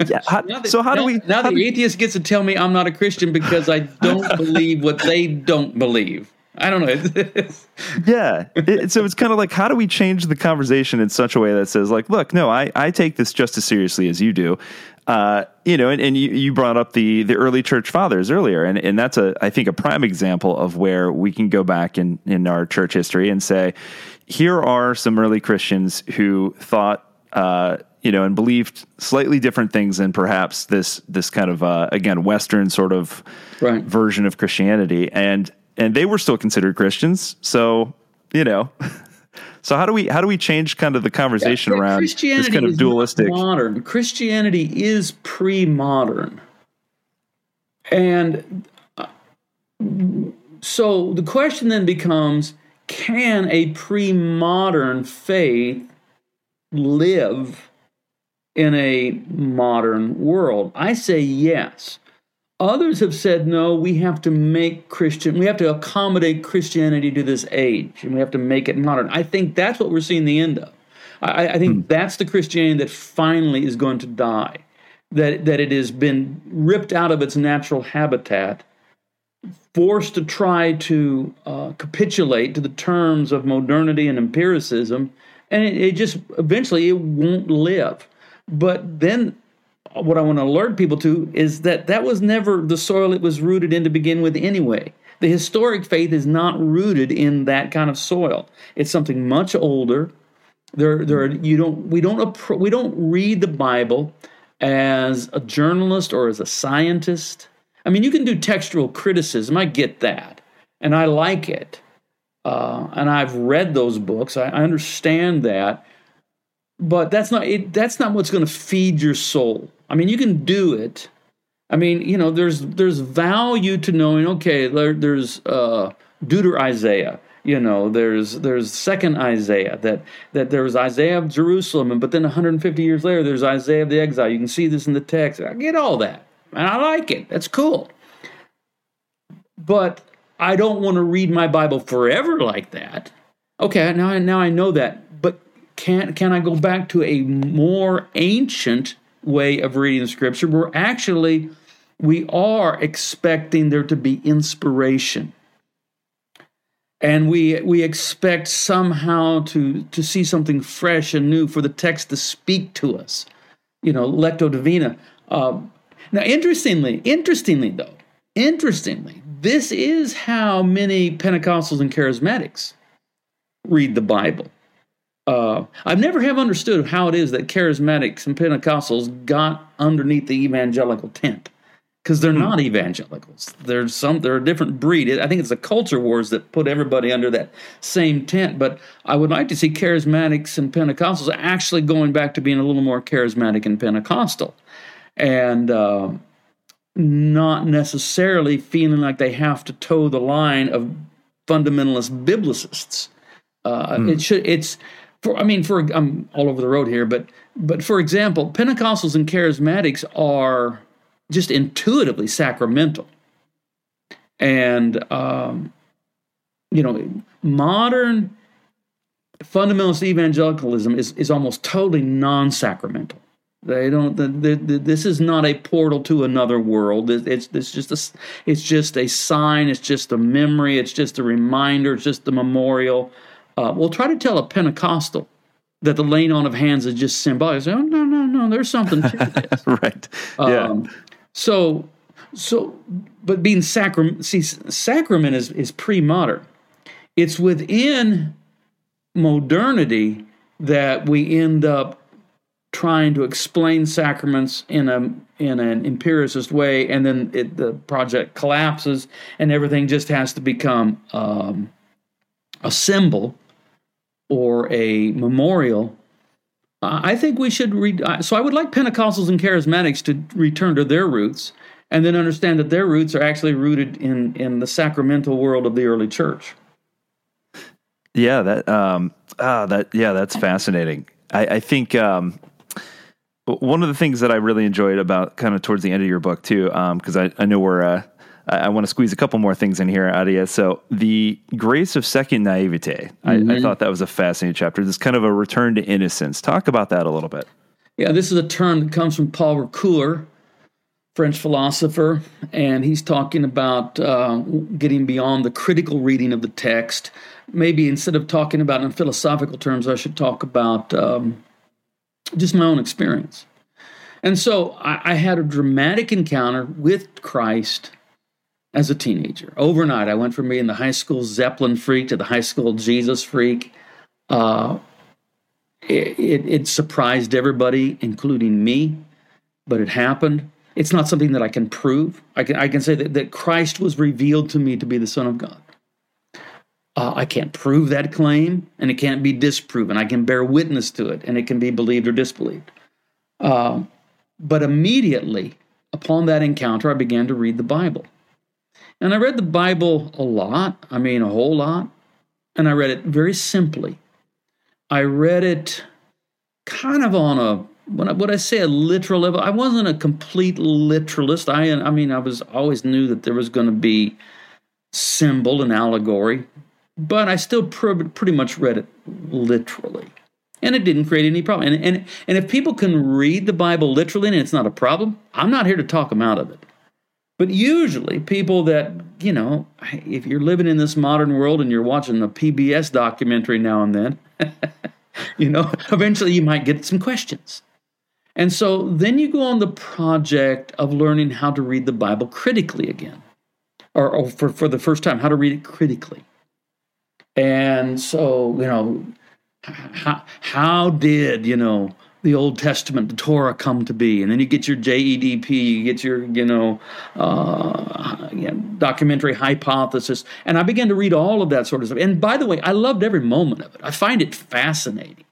S2: yeah. How, so how
S1: now,
S2: do we?
S1: Now
S2: the
S1: atheist gets to tell me I'm not a Christian because I don't believe what they don't believe. I don't know.
S2: yeah. It, so it's kind of like, how do we change the conversation in such a way that says, like, look, no, I, I take this just as seriously as you do. Uh, you know, and, and you, you brought up the, the early church fathers earlier, and, and that's a, I think, a prime example of where we can go back in, in our church history and say, here are some early Christians who thought, uh, you know, and believed slightly different things than perhaps this this kind of uh, again Western sort of right. version of Christianity, and and they were still considered Christians. So you know, so how do we how do we change kind of the conversation yeah, around
S1: Christianity
S2: this kind of dualistic
S1: modern? Christianity is pre-modern, and so the question then becomes: Can a pre-modern faith live? in a modern world? I say yes. Others have said no, we have to make Christian, we have to accommodate Christianity to this age, and we have to make it modern. I think that's what we're seeing the end of. I, I think hmm. that's the Christianity that finally is going to die, that, that it has been ripped out of its natural habitat, forced to try to uh, capitulate to the terms of modernity and empiricism, and it, it just eventually it won't live. But then what I want to alert people to is that that was never the soil it was rooted in to begin with anyway. The historic faith is not rooted in that kind of soil. It's something much older. There, there. You don't. We don't. We don't read the Bible as a journalist or as a scientist. I mean, you can do textual criticism. I get that, and I like it. Uh, and I've read those books. I, I understand that but that's not it, that's not what's going to feed your soul. I mean, you can do it. I mean, you know, there's there's value to knowing. Okay, there, there's uh, Deutero-Isaiah. You know, there's there's second Isaiah that that there was Isaiah of Jerusalem, and but then 150 years later, there's Isaiah of the exile. You can see this in the text. I get all that, and I like it. That's cool. But I don't want to read my Bible forever like that. Okay, now now I know that can can I go back to a more ancient way of reading the scripture? Where actually we are expecting there to be inspiration. And we we expect somehow to to see something fresh and new for the text to speak to us. You know lectio divina. Um, now interestingly interestingly though interestingly this is how many pentecostals and charismatics read the bible uh, I've never have understood how it is that charismatics and Pentecostals got underneath the evangelical tent. because they're not evangelicals. There's some they're a different breed. I think it's the culture wars that put everybody under that same tent. But I would like to see charismatics and Pentecostals actually going back to being a little more charismatic and Pentecostal, and uh, not necessarily feeling like they have to toe the line of fundamentalist biblicists. Uh. It should. It's for. I mean, for I'm all over the road here, but but for example, Pentecostals and charismatics are just intuitively sacramental. And, um, you know, modern fundamentalist evangelicalism is, is almost totally non sacramental. They don't. The, the, this is not a portal to another world. It's, it's just a. It's just a sign. It's just a memory. It's just a reminder. It's just a memorial. Uh, we'll try to tell a Pentecostal that the laying on of hands is just symbolic. Say, oh no, no, no. There's something to this.
S2: right. Yeah. Um,
S1: so, so, but being sacrament, see, sacrament is, is pre modern. It's within modernity that we end up trying to explain sacraments in a in an empiricist way, and then it, the project collapses, and everything just has to become um, a symbol or a memorial I think we should read. So I would like Pentecostals and Charismatics to return to their roots and then understand that their roots are actually rooted in in the sacramental world of the early church.
S2: Yeah, that um, ah, that yeah, that's fascinating. I, I think um, one of the things that I really enjoyed about kind of towards the end of your book too, because um, I, I know we're uh, I, I want to squeeze a couple more things in here, Adia. So the grace of second naivete, mm-hmm. I, I, mm-hmm. thought that was a fascinating chapter. This kind of a return to innocence. Talk about that a little bit.
S1: Yeah, this is a term that comes from Paul Ricoeur, French philosopher, and he's talking about uh, getting beyond the critical reading of the text. Maybe instead of talking about in philosophical terms, I should talk about um, just my own experience. And so I, I had a dramatic encounter with Christ as a teenager. Overnight, I went from being the high school Zeppelin freak to the high school Jesus freak. Uh, it, it, it, surprised everybody, including me, but it happened. It's not something that I can prove. I can, I can say that, that Christ was revealed to me to be the Son of God. Uh, I can't prove that claim, and it can't be disproven. I can bear witness to it, and it can be believed or disbelieved. Uh, but immediately upon that encounter, I began to read the Bible. And I read the Bible a lot, I mean, a whole lot. And I read it very simply. I read it kind of on a when I, would I say a literal level? I wasn't a complete literalist. I I mean I was always knew that there was going to be symbol and allegory, but I still pr- pretty much read it literally, and it didn't create any problem. And and and if people can read the Bible literally and it's not a problem, I'm not here to talk them out of it. But usually, people that, you know, if you're living in this modern world and you're watching a PBS documentary now and then, you know, eventually you might get some questions. And so then you go on the project of learning how to read the Bible critically again, or, or for, for the first time, how to read it critically. And so, you know, how, how did, you know, the Old Testament, the Torah come to be, and then you get your JEDP, you get your you know, uh, documentary hypothesis, and I began to read all of that sort of stuff. And by the way, I loved every moment of it. I find it fascinating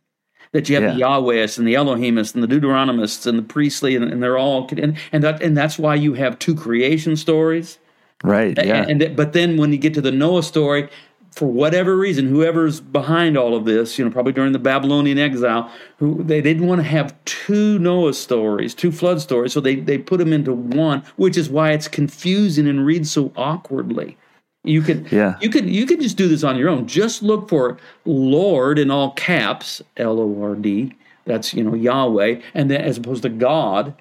S1: that you have yeah. the Yahwehists and the Elohimists and the Deuteronomists and the priestly, and, and they're all and, and that and that's why you have two creation stories.
S2: Right. Yeah.
S1: And, and, but then when you get to the Noah story, for whatever reason, whoever's behind all of this, you know, probably during the Babylonian exile, who they didn't want to have two Noah stories, two flood stories, so they they put them into one, which is why it's confusing and reads so awkwardly. You could yeah. you could you could just do this on your own. Just look for Lord in all caps, L O R D. That's you know Yahweh, and then as opposed to God,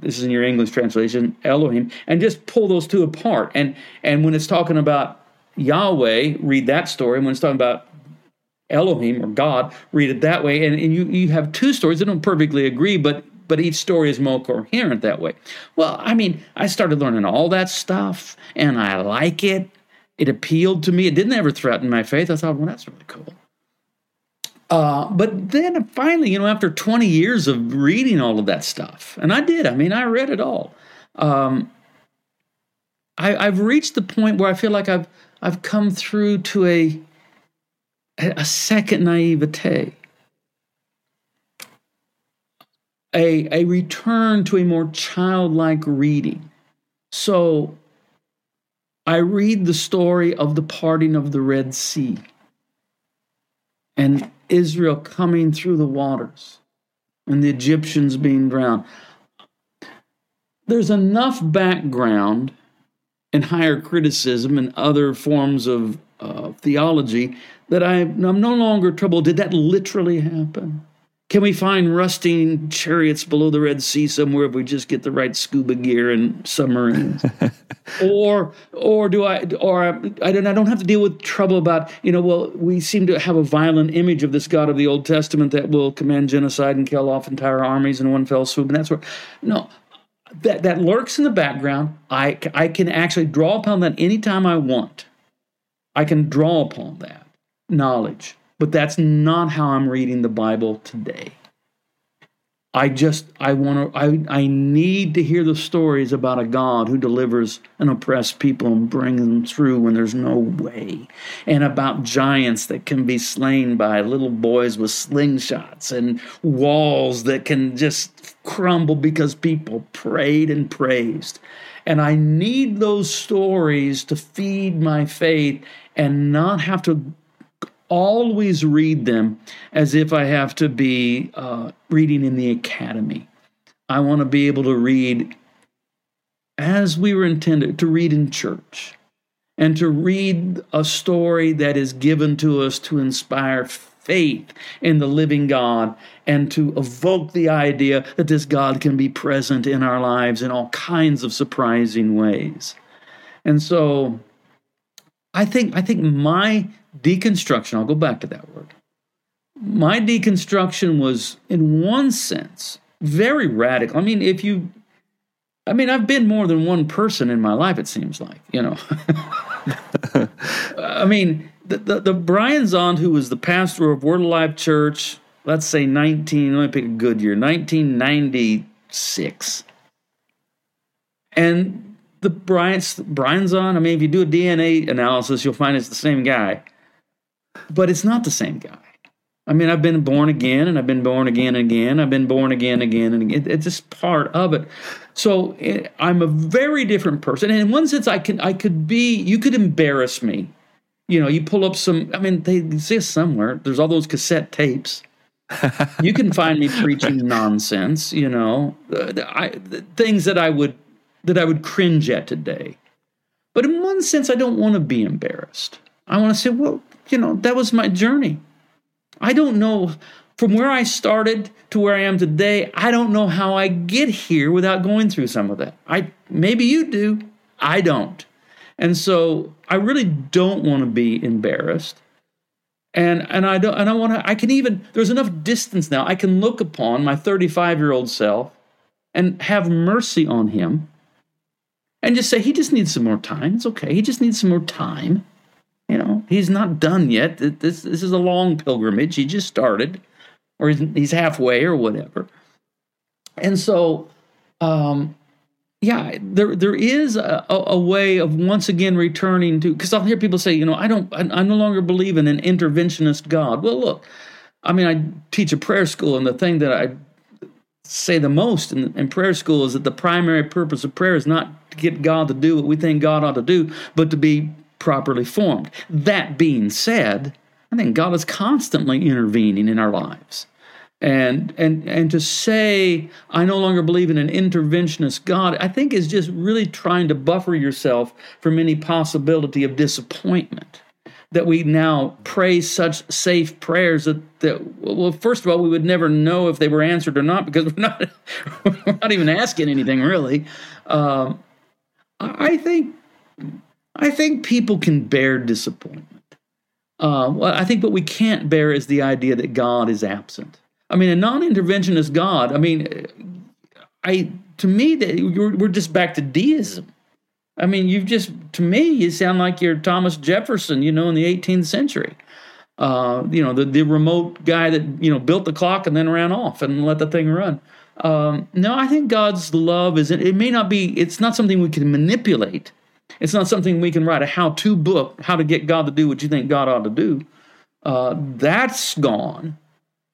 S1: this is in your English translation, Elohim, and just pull those two apart. And and when it's talking about Yahweh, read that story. When it's talking about Elohim or God, read it that way. And, and you, you have two stories that don't perfectly agree, but but each story is more coherent that way. Well, I mean, I started learning all that stuff and I like it. It appealed to me. It didn't ever threaten my faith. I thought, well, that's really cool. Uh, but then finally, you know, after 20 years of reading all of that stuff, and I did, I mean, I read it all. Um, I, I've reached the point where I feel like I've I've come through to a a second naivete. A, a return to a more childlike reading. So I read the story of the parting of the Red Sea and Israel coming through the waters and the Egyptians being drowned. There's enough background and higher criticism and other forms of uh, theology that I, I'm no longer troubled. Did that literally happen? Can we find rusting chariots below the Red Sea somewhere if we just get the right scuba gear and submarines? or, or do I, or I, I don't, I don't have to deal with trouble about, you know, well, we seem to have a violent image of this God of the Old Testament that will command genocide and kill off entire armies in one fell swoop, and that's where, no, that that lurks in the background. I I can actually draw upon that anytime I want. I can draw upon that knowledge. But that's not how I'm reading the Bible today. I just I want to I I need to hear the stories about a God who delivers an oppressed people and brings them through when there's no way, and about giants that can be slain by little boys with slingshots and walls that can just crumble because people prayed and praised. And I need those stories to feed my faith and not have to always read them as if I have to be uh, reading in the academy. I want to be able to read as we were intended to read in church and to read a story that is given to us to inspire faith in the living God and to evoke the idea that this God can be present in our lives in all kinds of surprising ways. And so I think I think my deconstruction, I'll go back to that word. My deconstruction was, in one sense, very radical. I mean, if you, I mean, I've been more than one person in my life, it seems like, you know. I mean, the, the, the Brian Zahnd, who was the pastor of Word of Life Church, let's say 19, let me pick a good year, 1996. And the Brian's Brian Zahnd, I mean, if you do a DNA analysis, you'll find it's the same guy but it's not the same guy. I mean, I've been born again and I've been born again and again. I've been born again again and again. It's just part of it. So it, eh, I'm a very different person. And in one sense, I can I could be. You could embarrass me. You know, you pull up some. I mean, they exist somewhere. There's all those cassette tapes. you can find me preaching nonsense. You know, uh, I, things that I would that I would cringe at today. But in one sense, I don't want to be embarrassed. I want to say, well, you know, that was my journey. I don't know from where I started to where I am today, I don't know how I get here without going through some of that. I maybe you do. I don't. And so I really don't want to be embarrassed. And and I don't and I want to I can even there's enough distance now. I can look upon my 35-year-old self and have mercy on him and just say he just needs some more time. It's okay. He just needs some more time. You know, he's not done yet. This this is a long pilgrimage. He just started, or he's, he's halfway, or whatever. And so, um, yeah, there there is a, a, way of once again returning to because I'll hear people say, you know, I don't, I, I no longer believe in an interventionist God. Well, look, I mean, I teach a prayer school, and the thing that I say the most in, in, prayer school is that the primary purpose of prayer is not to get God to do what we think God ought to do, but to be properly formed. That being said, I think God is constantly intervening in our lives. And and and to say I no longer believe in an interventionist God, I think is just really trying to buffer yourself from any possibility of disappointment. That we now pray such safe prayers that, that well, first of all, we would never know if they were answered or not because we're not we're not even asking anything really. Um, I think I think people can bear disappointment. Uh, I think what we can't bear is the idea that God is absent. I mean, a non-interventionist God. I mean, I to me that we're just back to deism. I mean, you've just to me you sound like you're Thomas Jefferson, you know, in the 18th century. Uh, you know, the the remote guy that you know built the clock and then ran off and let the thing run. Um, no, I think God's love is it may not be. It's not something we can manipulate It's not something we can write a how to book, how to get God to do what you think God ought to do. Uh, that's gone.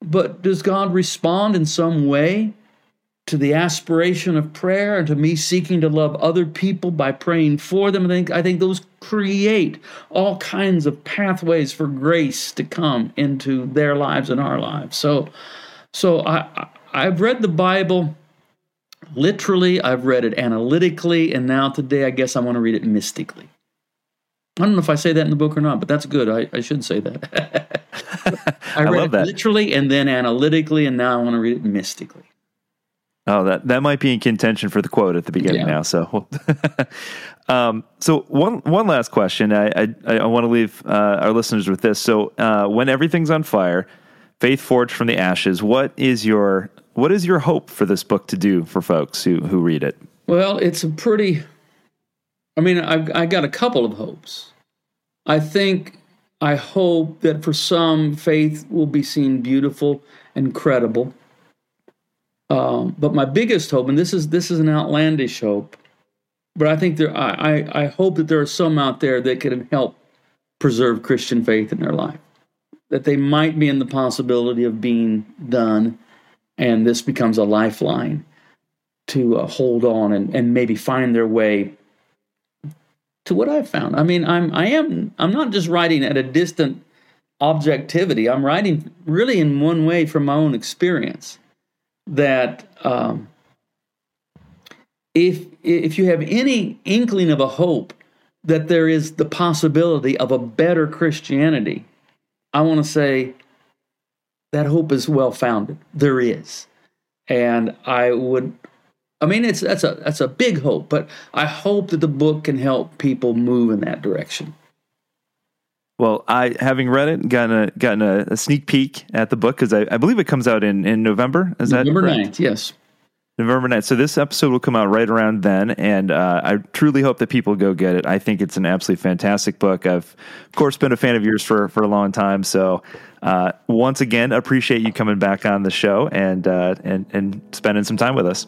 S1: But does God respond in some way to the aspiration of prayer and to me seeking to love other people by praying for them? I think, I think those create all kinds of pathways for grace to come into their lives and our lives. So, so I, I've read the Bible literally, I've read it analytically, and now today I guess I want to read it mystically. I don't know if I say that in the book or not, but that's good. I, I should say that. I read
S2: I
S1: it
S2: that.
S1: literally and then analytically, and now I want to read it mystically.
S2: Oh, that that might be in contention for the quote at the beginning
S1: Yeah.
S2: now. So, um, so one one last question. I I, I want to leave uh, our listeners with this. So, uh, when everything's on fire, faith forged from the ashes. What is your what is your hope for this book to do for folks who who read it?
S1: Well, it's a pretty. I mean, I've I got a couple of hopes. I think I hope that for some, faith will be seen beautiful and credible. Um, but my biggest hope, and this is this is an outlandish hope, but I think there, I, I I hope that there are some out there that can help preserve Christian faith in their life, that they might be in the possibility of being done, and this becomes a lifeline to uh, hold on and, and maybe find their way to what I've found. I mean, I'm I am I'm not just writing at a distant objectivity. I'm writing really in one way from my own experience that um, if if you have any inkling of a hope that there is the possibility of a better Christianity, I want to say that hope is well founded. There is, and I would I mean, it's that's a that's a big hope, but I hope that the book can help people move in that direction.
S2: Well, I having read it, gotten a gotten a, a sneak peek at the book because I, I believe it comes out in in November. Is that
S1: November
S2: correct?
S1: 9th, yes.
S2: November 9th. So this episode will come out right around then, and uh, I truly hope that people go get it. I think it's an absolutely fantastic book. I've, of course, been a fan of yours for for a long time. So uh, once again, appreciate you coming back on the show and uh, and and spending some time with us.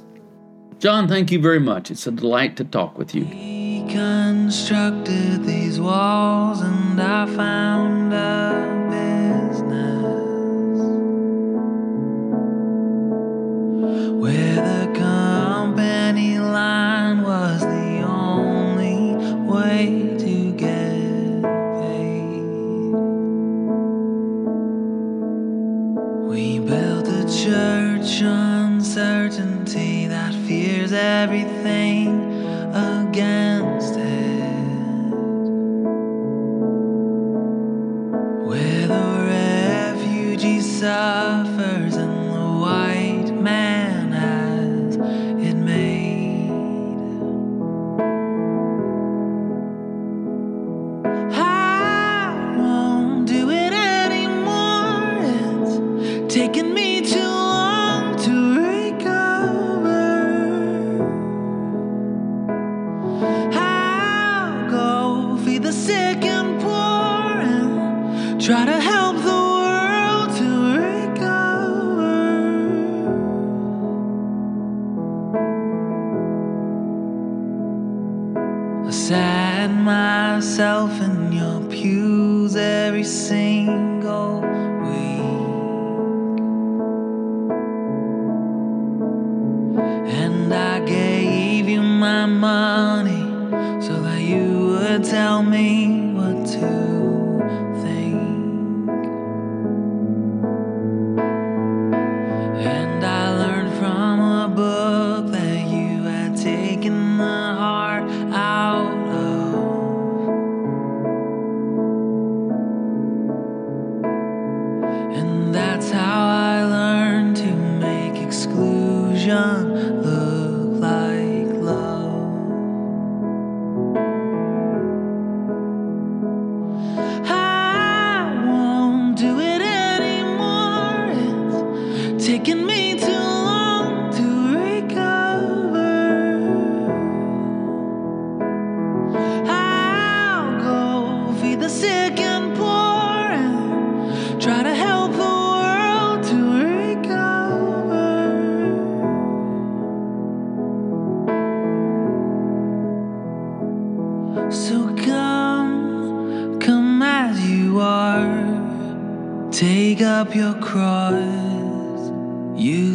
S1: John, thank you very much. It's a delight to talk with you.
S3: He constructed these walls, and I found a business where the company line was the only way to get paid. We built a church on certainty that fears everything against it. Where the refugee suffers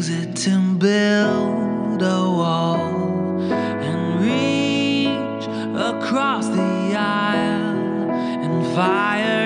S3: use it to build a wall and reach across the aisle and fire.